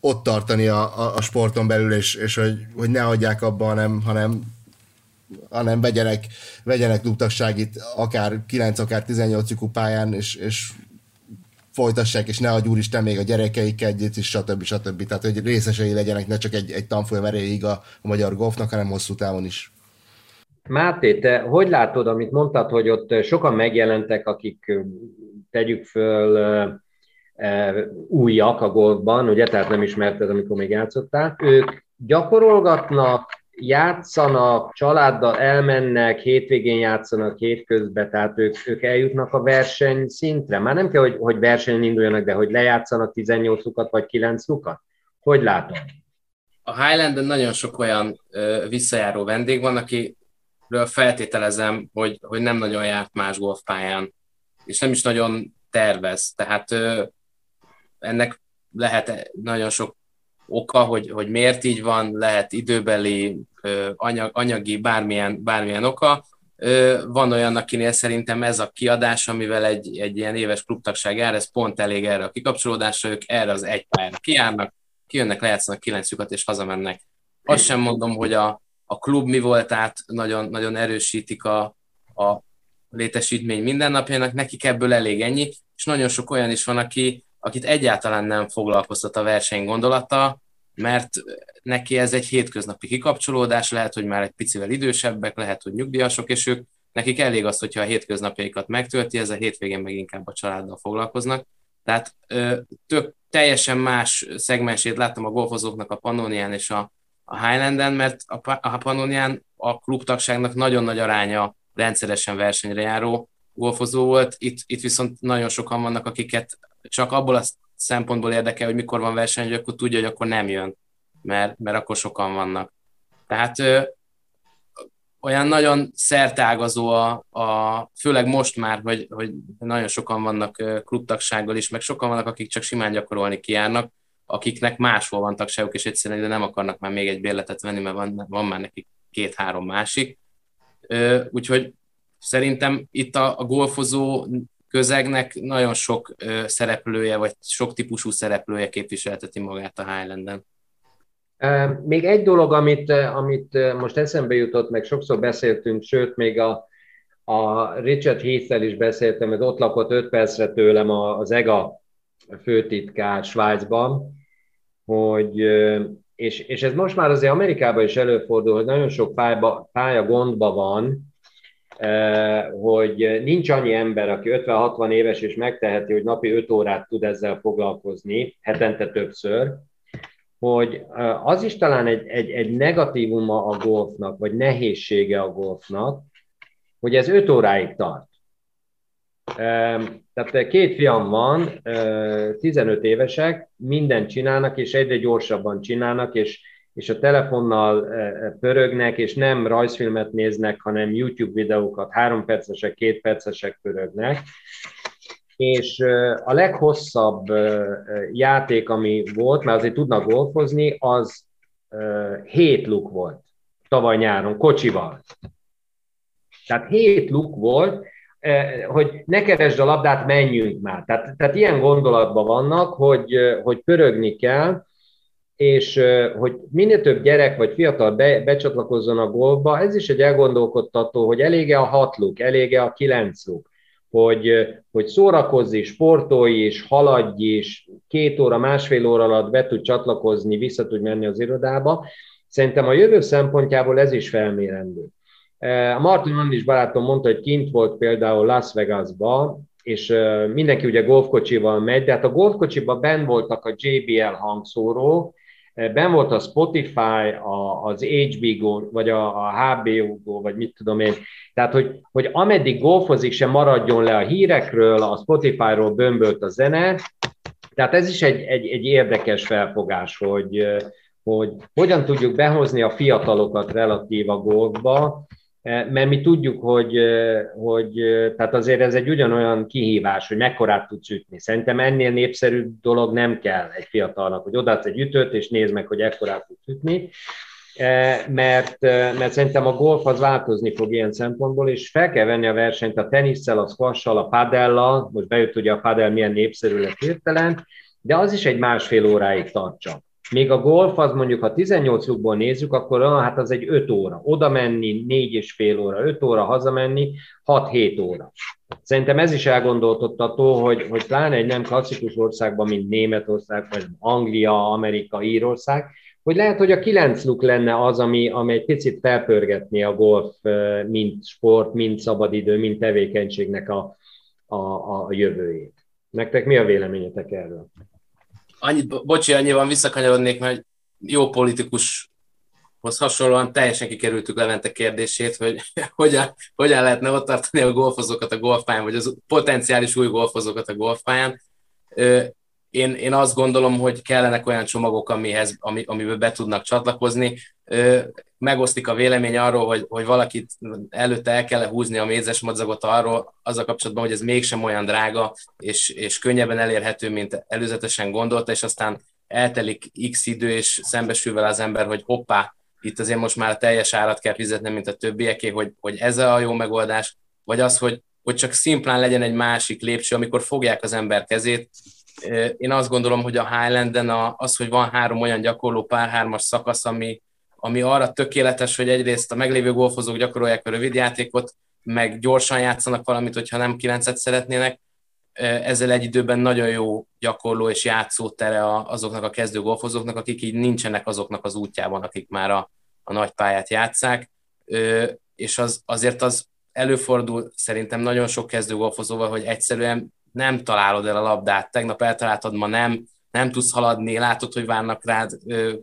ott tartani a, a, a sporton belül, és, és hogy, hogy ne hagyják abba, hanem, hanem, hanem vegyenek, vegyenek itt akár 9, akár 18 pályán, és, és folytassák, és ne adj úristen még a gyerekeik együtt, és stb. stb. Tehát, hogy részesei legyenek ne csak egy, egy tanfolyam erejéig a, a magyar golfnak, hanem hosszú távon is. Máté, te hogy látod, amit mondtad, hogy ott sokan megjelentek, akik tegyük föl újak a golfban, ugye, tehát nem ismerted, amikor még játszottál. Ők gyakorolgatnak, játszanak, családdal elmennek, hétvégén játszanak, hétközben, tehát ők, ők eljutnak a verseny szintre. Már nem kell, hogy, hogy versenyen induljanak, de hogy lejátszanak 18 lukat vagy 9 lukat. Hogy látod? A Highlanden nagyon sok olyan ö, visszajáró vendég van, akiről feltételezem, hogy, hogy nem nagyon járt más golfpályán, és nem is nagyon tervez. Tehát ö, ennek lehet nagyon sok oka, hogy, hogy miért így van, lehet időbeli, anyag, anyagi, bármilyen, bármilyen oka. Van olyan, akinél szerintem ez a kiadás, amivel egy, egy ilyen éves klubtagság jár, ez pont elég erre a kikapcsolódásra, ők erre az egy pályára kijárnak, kijönnek, lejátszanak kilenc lyukat és hazamennek. Azt sem mondom, hogy a, a klub mi volt át, nagyon, nagyon erősítik a, a létesítmény mindennapjának, nekik ebből elég ennyi, és nagyon sok olyan is van, aki, akit egyáltalán nem foglalkoztat a verseny gondolata, mert neki ez egy hétköznapi kikapcsolódás, lehet, hogy már egy picivel idősebbek, lehet, hogy nyugdíjasok, és ők nekik elég az, hogyha a hétköznapjaikat megtölti, ez a hétvégén meg inkább a családdal foglalkoznak. Tehát tök, teljesen más szegmensét láttam a golfozóknak a Pannonián és a, a Highlanden, mert a, a Pannonián a klubtagságnak nagyon nagy aránya rendszeresen versenyre járó golfozó volt, itt, itt viszont nagyon sokan vannak, akiket csak abból a szempontból érdekel, hogy mikor van verseny, hogy akkor tudja, hogy akkor nem jön, mert, mert akkor sokan vannak. Tehát ö, olyan nagyon szertágazó a, a, főleg most már, hogy, hogy nagyon sokan vannak klubtagsággal is, meg sokan vannak, akik csak simán gyakorolni kijárnak, akiknek máshol van tagságuk, és egyszerűen de nem akarnak már még egy bérletet venni, mert van, van már nekik két-három másik. Úgyhogy szerintem itt a, a golfozó közegnek nagyon sok szereplője, vagy sok típusú szereplője képviselteti magát a Highlanden. Még egy dolog, amit, amit most eszembe jutott, meg sokszor beszéltünk, sőt, még a, a Richard heath is beszéltem, mert ott lakott 5 percre tőlem az EGA főtitkár Svájcban, hogy, és, és ez most már azért Amerikában is előfordul, hogy nagyon sok pálya, pálya gondba van, hogy nincs annyi ember, aki 50-60 éves és megteheti, hogy napi 5 órát tud ezzel foglalkozni, hetente többször, hogy az is talán egy, egy, egy negatívuma a golfnak, vagy nehézsége a golfnak, hogy ez 5 óráig tart. Tehát két fiam van, 15 évesek, mindent csinálnak, és egyre gyorsabban csinálnak, és és a telefonnal e, e, pörögnek, és nem rajzfilmet néznek, hanem YouTube videókat, három percesek, két percesek pörögnek. És e, a leghosszabb játék, ami volt, mert azért tudnak golfozni, az hét luk volt tavaly nyáron, kocsival. Tehát hét luk volt, hogy ne keresd a labdát, menjünk már. Tehát, tehát ilyen gondolatban vannak, hogy, hogy pörögni kell, és hogy minél több gyerek vagy fiatal be, becsatlakozzon a golfba, ez is egy elgondolkodtató, hogy elége a hat luk, elége a kilenc luk, hogy, hogy szórakozz is, sportolj is, haladj is, két óra, másfél óra alatt be tud csatlakozni, vissza tud menni az irodába, Szerintem a jövő szempontjából ez is felmérendő. A Martin Andis barátom mondta, hogy kint volt például Las Vegasba, és mindenki ugye golfkocsival megy, de hát a golfkocsiban ben voltak a JBL hangszóró, ben volt a Spotify, a, az HBO, vagy a, a HBO, vagy mit tudom én. Tehát, hogy, hogy ameddig golfozik, sem maradjon le a hírekről, a Spotify-ról bömbölt a zene. Tehát ez is egy, egy, egy érdekes felfogás, hogy, hogy hogyan tudjuk behozni a fiatalokat relatív a golfba, mert mi tudjuk, hogy, eh, hogy eh, tehát azért ez egy ugyanolyan kihívás, hogy mekkorát tudsz ütni. Szerintem ennél népszerű dolog nem kell egy fiatalnak, hogy odaadsz egy ütőt, és nézd meg, hogy ekkorát tudsz ütni, mert, mert szerintem a golf az változni fog ilyen szempontból, és fel kell venni a versenyt a tenisszel, a squash a padellal, most bejött ugye a padel milyen népszerű lett hirtelen, de az is egy másfél óráig tartsa. Még a golf, az mondjuk, ha 18 lukból nézzük, akkor ah, hát az egy 5 óra. Oda menni 4 és fél óra, 5 óra, hazamenni 6-7 óra. Szerintem ez is elgondoltató, hogy, hogy pláne egy nem klasszikus országban, mint Németország, vagy Anglia, Amerika, Írország, hogy lehet, hogy a kilenc luk lenne az, ami, ami egy picit felpörgetné a golf, mint sport, mint szabadidő, mint tevékenységnek a, a, a jövőjét. Nektek mi a véleményetek erről? Annyit, bocsi, annyiban visszakanyarodnék, mert jó politikushoz hasonlóan teljesen kikerültük Levente kérdését, hogy hogyan, hogyan lehetne ott tartani a golfozókat a golfpályán, vagy az potenciális új golfozókat a golfpályán. Én, én azt gondolom, hogy kellenek olyan csomagok, amihez, ami, amiből be tudnak csatlakozni. Megosztik a vélemény arról, hogy, hogy valakit előtte el kell húzni a mézes madzagot arról, az a kapcsolatban, hogy ez mégsem olyan drága, és, és könnyebben elérhető, mint előzetesen gondolta, és aztán eltelik x idő, és szembesül vele az ember, hogy hoppá, itt azért most már teljes árat kell fizetni, mint a többieké, hogy, hogy ez a jó megoldás, vagy az, hogy, hogy csak szimplán legyen egy másik lépcső, amikor fogják az ember kezét, én azt gondolom, hogy a Highlanden az, hogy van három olyan gyakorló párhármas szakasz, ami, ami arra tökéletes, hogy egyrészt a meglévő golfozók gyakorolják a rövid játékot, meg gyorsan játszanak valamit, hogyha nem kilencet szeretnének. Ezzel egy időben nagyon jó gyakorló és játszótere azoknak a kezdő golfozóknak, akik így nincsenek azoknak az útjában, akik már a, a nagy pályát játszák. És az, azért az előfordul szerintem nagyon sok kezdő golfozóval, hogy egyszerűen nem találod el a labdát, tegnap eltaláltad, ma nem, nem tudsz haladni, látod, hogy várnak rád,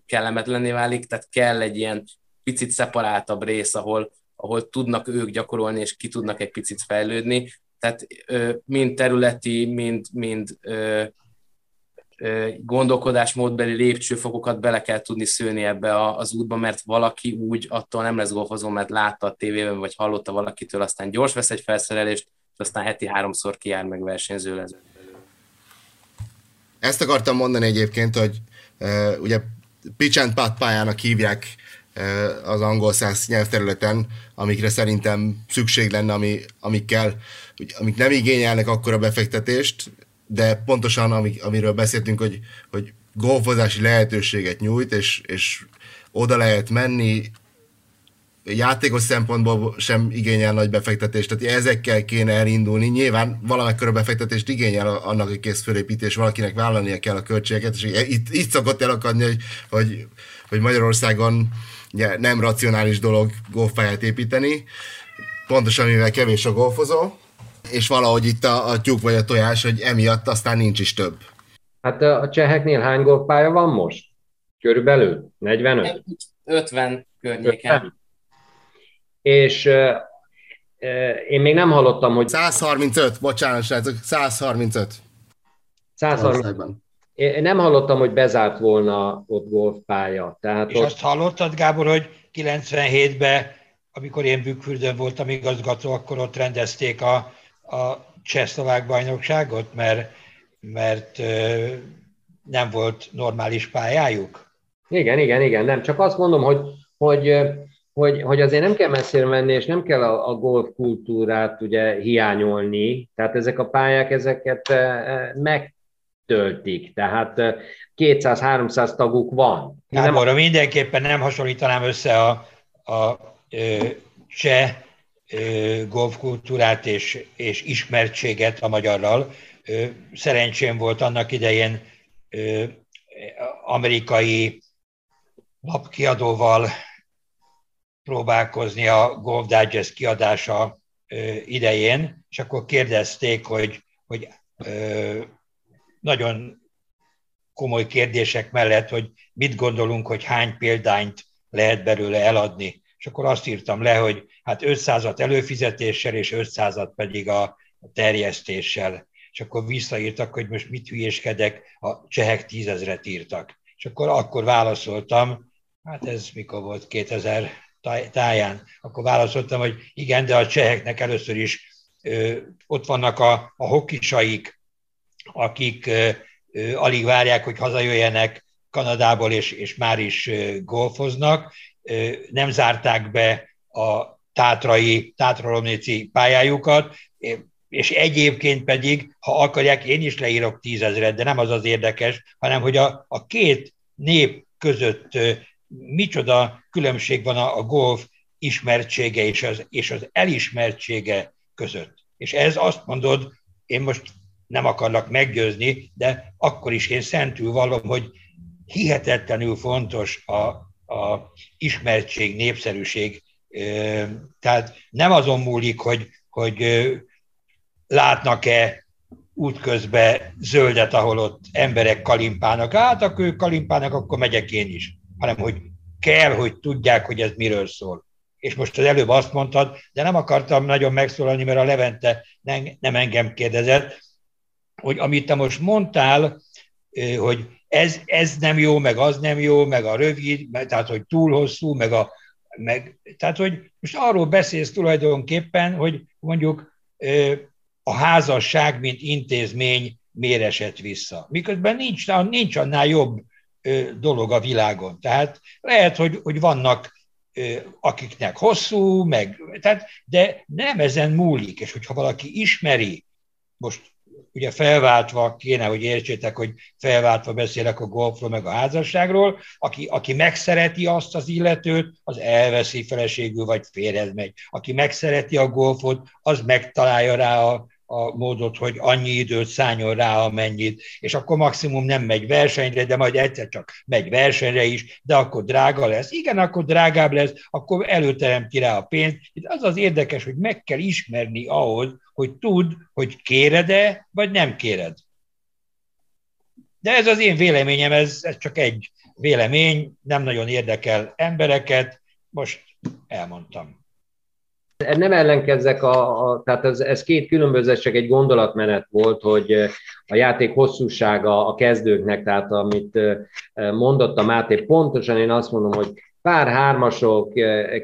kellemetlenné válik, tehát kell egy ilyen picit szeparáltabb rész, ahol, ahol tudnak ők gyakorolni, és ki tudnak egy picit fejlődni. Tehát mind területi, mind, mind gondolkodásmódbeli lépcsőfokokat bele kell tudni szőni ebbe az útba, mert valaki úgy attól nem lesz golfozó, mert látta a tévében, vagy hallotta valakitől, aztán gyors vesz egy felszerelést, aztán heti háromszor kijár meg versenyző lesz. Ezt akartam mondani egyébként, hogy uh, ugye pitch and putt pályának hívják uh, az angol száz nyelvterületen, amikre szerintem szükség lenne, ami, amikkel, amik nem igényelnek akkora befektetést, de pontosan amik, amiről beszéltünk, hogy, hogy golfozási lehetőséget nyújt, és, és oda lehet menni, játékos szempontból sem igényel nagy befektetést, tehát ezekkel kéne elindulni. Nyilván valamekkora befektetést igényel annak a kész fölépítés, valakinek vállalnia kell a költségeket, és itt, itt szokott elakadni, hogy, hogy, hogy Magyarországon ugye, nem racionális dolog golfpályát építeni, pontosan mivel kevés a golfozó, és valahogy itt a, a tyúk vagy a tojás, hogy emiatt aztán nincs is több. Hát a cseheknél hány golfpálya van most? Körülbelül? 45? 50 környéken. 50? És én még nem hallottam, hogy... 135, bocsánat, srácok, 135. 135. Én nem hallottam, hogy bezárt volna ott golfpálya. Tehát és ott... azt hallottad, Gábor, hogy 97-ben, amikor én Bükkfürdön voltam igazgató, akkor ott rendezték a, a csehszlovák bajnokságot, mert, mert nem volt normális pályájuk? Igen, igen, igen. Nem, csak azt mondom, hogy, hogy hogy, hogy azért nem kell messzire menni, és nem kell a, a golf kultúrát ugye hiányolni, tehát ezek a pályák ezeket e, e, megtöltik, tehát 200-300 e, taguk van. Gábor, nem... mindenképpen nem hasonlítanám össze a, a ö, cseh golfkultúrát és, és ismertséget a magyarral. Szerencsém volt annak idején amerikai lapkiadóval próbálkozni a Golf Digest kiadása idején, és akkor kérdezték, hogy, hogy nagyon komoly kérdések mellett, hogy mit gondolunk, hogy hány példányt lehet belőle eladni. És akkor azt írtam le, hogy hát 500-at előfizetéssel, és 500-at pedig a terjesztéssel. És akkor visszaírtak, hogy most mit hülyéskedek, a csehek tízezret írtak. És akkor akkor válaszoltam, hát ez mikor volt, 2000 táján, akkor válaszoltam, hogy igen, de a cseheknek először is ö, ott vannak a, a hokisaik, akik ö, ö, alig várják, hogy hazajöjjenek Kanadából, és, és már is ö, golfoznak. Ö, nem zárták be a tátrai, tátralomnéci pályájukat, és egyébként pedig, ha akarják, én is leírok tízezret, de nem az az érdekes, hanem hogy a, a két nép között micsoda különbség van a, a golf ismertsége és az, és az elismertsége között. És ez azt mondod, én most nem akarlak meggyőzni, de akkor is én szentül vallom, hogy hihetetlenül fontos a, a ismertség, népszerűség. Tehát nem azon múlik, hogy, hogy látnak-e útközben zöldet, ahol ott emberek kalimpának. Hát, akkor ők kalimpának, akkor megyek én is hanem hogy kell, hogy tudják, hogy ez miről szól. És most az előbb azt mondtad, de nem akartam nagyon megszólalni, mert a Levente nem, nem engem kérdezett, hogy amit te most mondtál, hogy ez, ez nem jó, meg az nem jó, meg a rövid, tehát hogy túl hosszú, meg a, meg, tehát hogy most arról beszélsz tulajdonképpen, hogy mondjuk a házasság, mint intézmény méresett vissza. Miközben nincs, nincs annál jobb dolog a világon. Tehát lehet, hogy, hogy vannak akiknek hosszú, meg, tehát, de nem ezen múlik, és hogyha valaki ismeri, most ugye felváltva, kéne, hogy értsétek, hogy felváltva beszélek a golfról, meg a házasságról, aki, aki megszereti azt az illetőt, az elveszi feleségül, vagy férhez megy. Aki megszereti a golfot, az megtalálja rá a, a módot, hogy annyi időt szálljon rá, amennyit, és akkor maximum nem megy versenyre, de majd egyszer csak megy versenyre is, de akkor drága lesz. Igen, akkor drágább lesz, akkor előteremti rá a pénzt. Itt az az érdekes, hogy meg kell ismerni ahhoz, hogy tud, hogy kéred-e, vagy nem kéred. De ez az én véleményem, ez, ez csak egy vélemény, nem nagyon érdekel embereket, most elmondtam nem ellenkezzek, a, a, tehát ez, ez két különböző, csak egy gondolatmenet volt, hogy a játék hosszúsága a kezdőknek, tehát amit mondott a Máté, pontosan én azt mondom, hogy pár hármasok,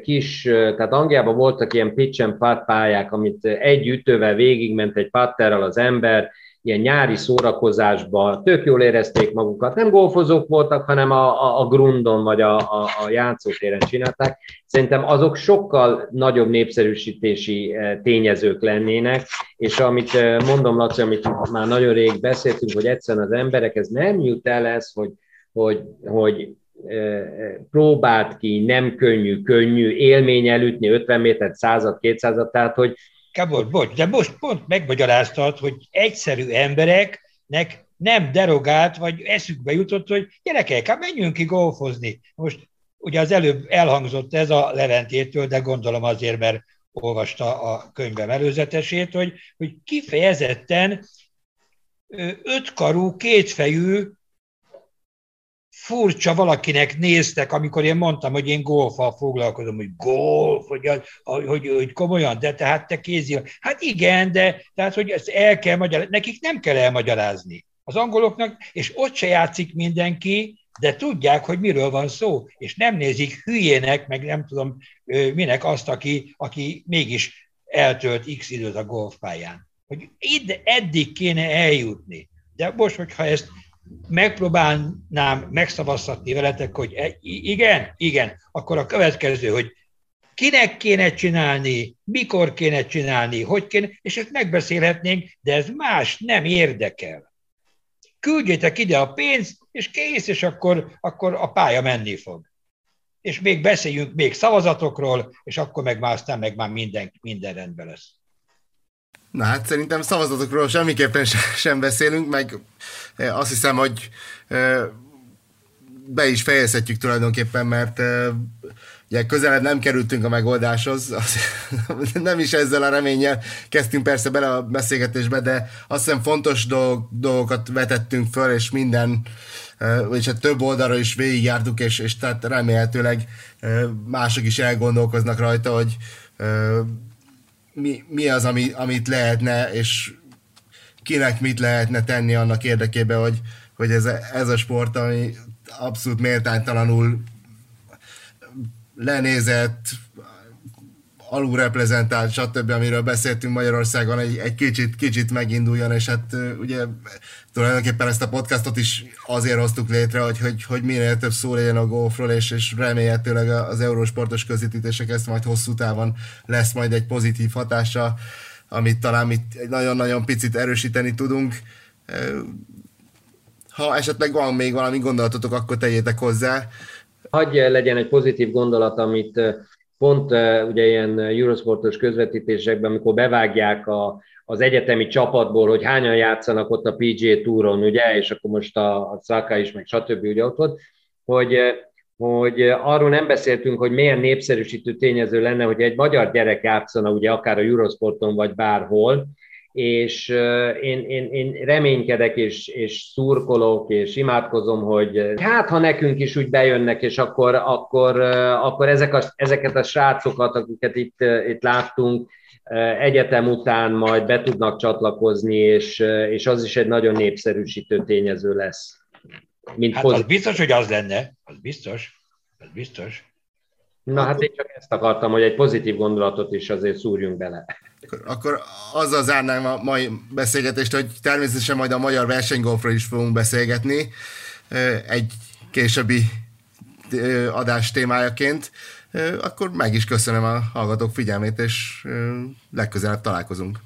kis, tehát Angliában voltak ilyen pitch and pályák, amit egy ütővel végigment egy patterrel az ember, ilyen nyári szórakozásban, tök jól érezték magukat. Nem golfozók voltak, hanem a, a, a grundon vagy a, a, a játszótéren csinálták. Szerintem azok sokkal nagyobb népszerűsítési eh, tényezők lennének, és amit eh, mondom, Laci, amit már nagyon rég beszéltünk, hogy egyszerűen az emberek, ez nem jut el ez, hogy, hogy, hogy eh, próbált ki, nem könnyű, könnyű, élmény elütni 50 métert, 100 200 tehát hogy Kábor, bocs, de most pont megmagyaráztad, hogy egyszerű embereknek nem derogált, vagy eszükbe jutott, hogy gyerekek, hát menjünk ki golfozni. Most ugye az előbb elhangzott ez a Leventétől, de gondolom azért, mert olvasta a könyvem előzetesét, hogy, hogy kifejezetten ötkarú, kétfejű furcsa valakinek néztek, amikor én mondtam, hogy én golfal foglalkozom, hogy golf, hogy, hogy, hogy, hogy komolyan, de tehát te kézi. Hát igen, de tehát, hogy ezt el kell magyarázni. Nekik nem kell elmagyarázni. Az angoloknak, és ott se játszik mindenki, de tudják, hogy miről van szó, és nem nézik hülyének, meg nem tudom minek azt, aki, aki mégis eltölt x időt a golfpályán. Hogy ide, eddig kéne eljutni. De most, hogyha ezt megpróbálnám megszavaztatni veletek, hogy e, igen, igen, akkor a következő, hogy kinek kéne csinálni, mikor kéne csinálni, hogy kéne, és ezt megbeszélhetnénk, de ez más nem érdekel. Küldjétek ide a pénzt, és kész, és akkor, akkor a pálya menni fog. És még beszéljünk még szavazatokról, és akkor meg már aztán meg már minden, minden rendben lesz. Na hát szerintem szavazatokról semmiképpen sem beszélünk, meg azt hiszem, hogy be is fejezhetjük tulajdonképpen, mert ugye közelebb nem kerültünk a megoldáshoz, nem is ezzel a reménnyel kezdtünk persze bele a beszélgetésbe, de azt hiszem fontos dolgokat vetettünk föl, és minden, vagyis a több oldalra is végigjártuk, és, és tehát remélhetőleg mások is elgondolkoznak rajta, hogy mi, mi az, ami, amit lehetne, és kinek mit lehetne tenni annak érdekében, hogy, hogy ez, ez a sport, ami abszolút méltánytalanul lenézett, alulreprezentált, stb., amiről beszéltünk Magyarországon, egy, egy kicsit, kicsit meginduljon, és hát ugye tulajdonképpen ezt a podcastot is azért hoztuk létre, hogy, hogy, hogy minél több szó legyen a golfról, és, és remélhetőleg az eurósportos közvetítések ezt majd hosszú távon lesz majd egy pozitív hatása, amit talán itt egy nagyon-nagyon picit erősíteni tudunk. Ha esetleg van még valami gondolatotok, akkor tegyétek hozzá. Hagyj legyen egy pozitív gondolat, amit pont ugye ilyen Eurosportos közvetítésekben, amikor bevágják a, az egyetemi csapatból, hogy hányan játszanak ott a PGA Touron, ugye, és akkor most a, a Szaka is, meg stb. ugye ott volt, hogy, hogy arról nem beszéltünk, hogy milyen népszerűsítő tényező lenne, hogy egy magyar gyerek játszana, ugye akár a Eurosporton, vagy bárhol, és én, én, én reménykedek, és, és szurkolok, és imádkozom, hogy hát ha nekünk is úgy bejönnek, és akkor, akkor, akkor ezek a, ezeket a srácokat, akiket itt, itt láttunk, egyetem után majd be tudnak csatlakozni, és, és az is egy nagyon népszerűsítő tényező lesz. Mint hát az biztos, hogy az lenne, az biztos, az biztos. Na hát én csak ezt akartam, hogy egy pozitív gondolatot is azért szúrjunk bele. Akkor, akkor azzal zárnám a mai beszélgetést, hogy természetesen majd a magyar versenygolfról is fogunk beszélgetni egy későbbi adás témájaként. Akkor meg is köszönöm a hallgatók figyelmét, és legközelebb találkozunk.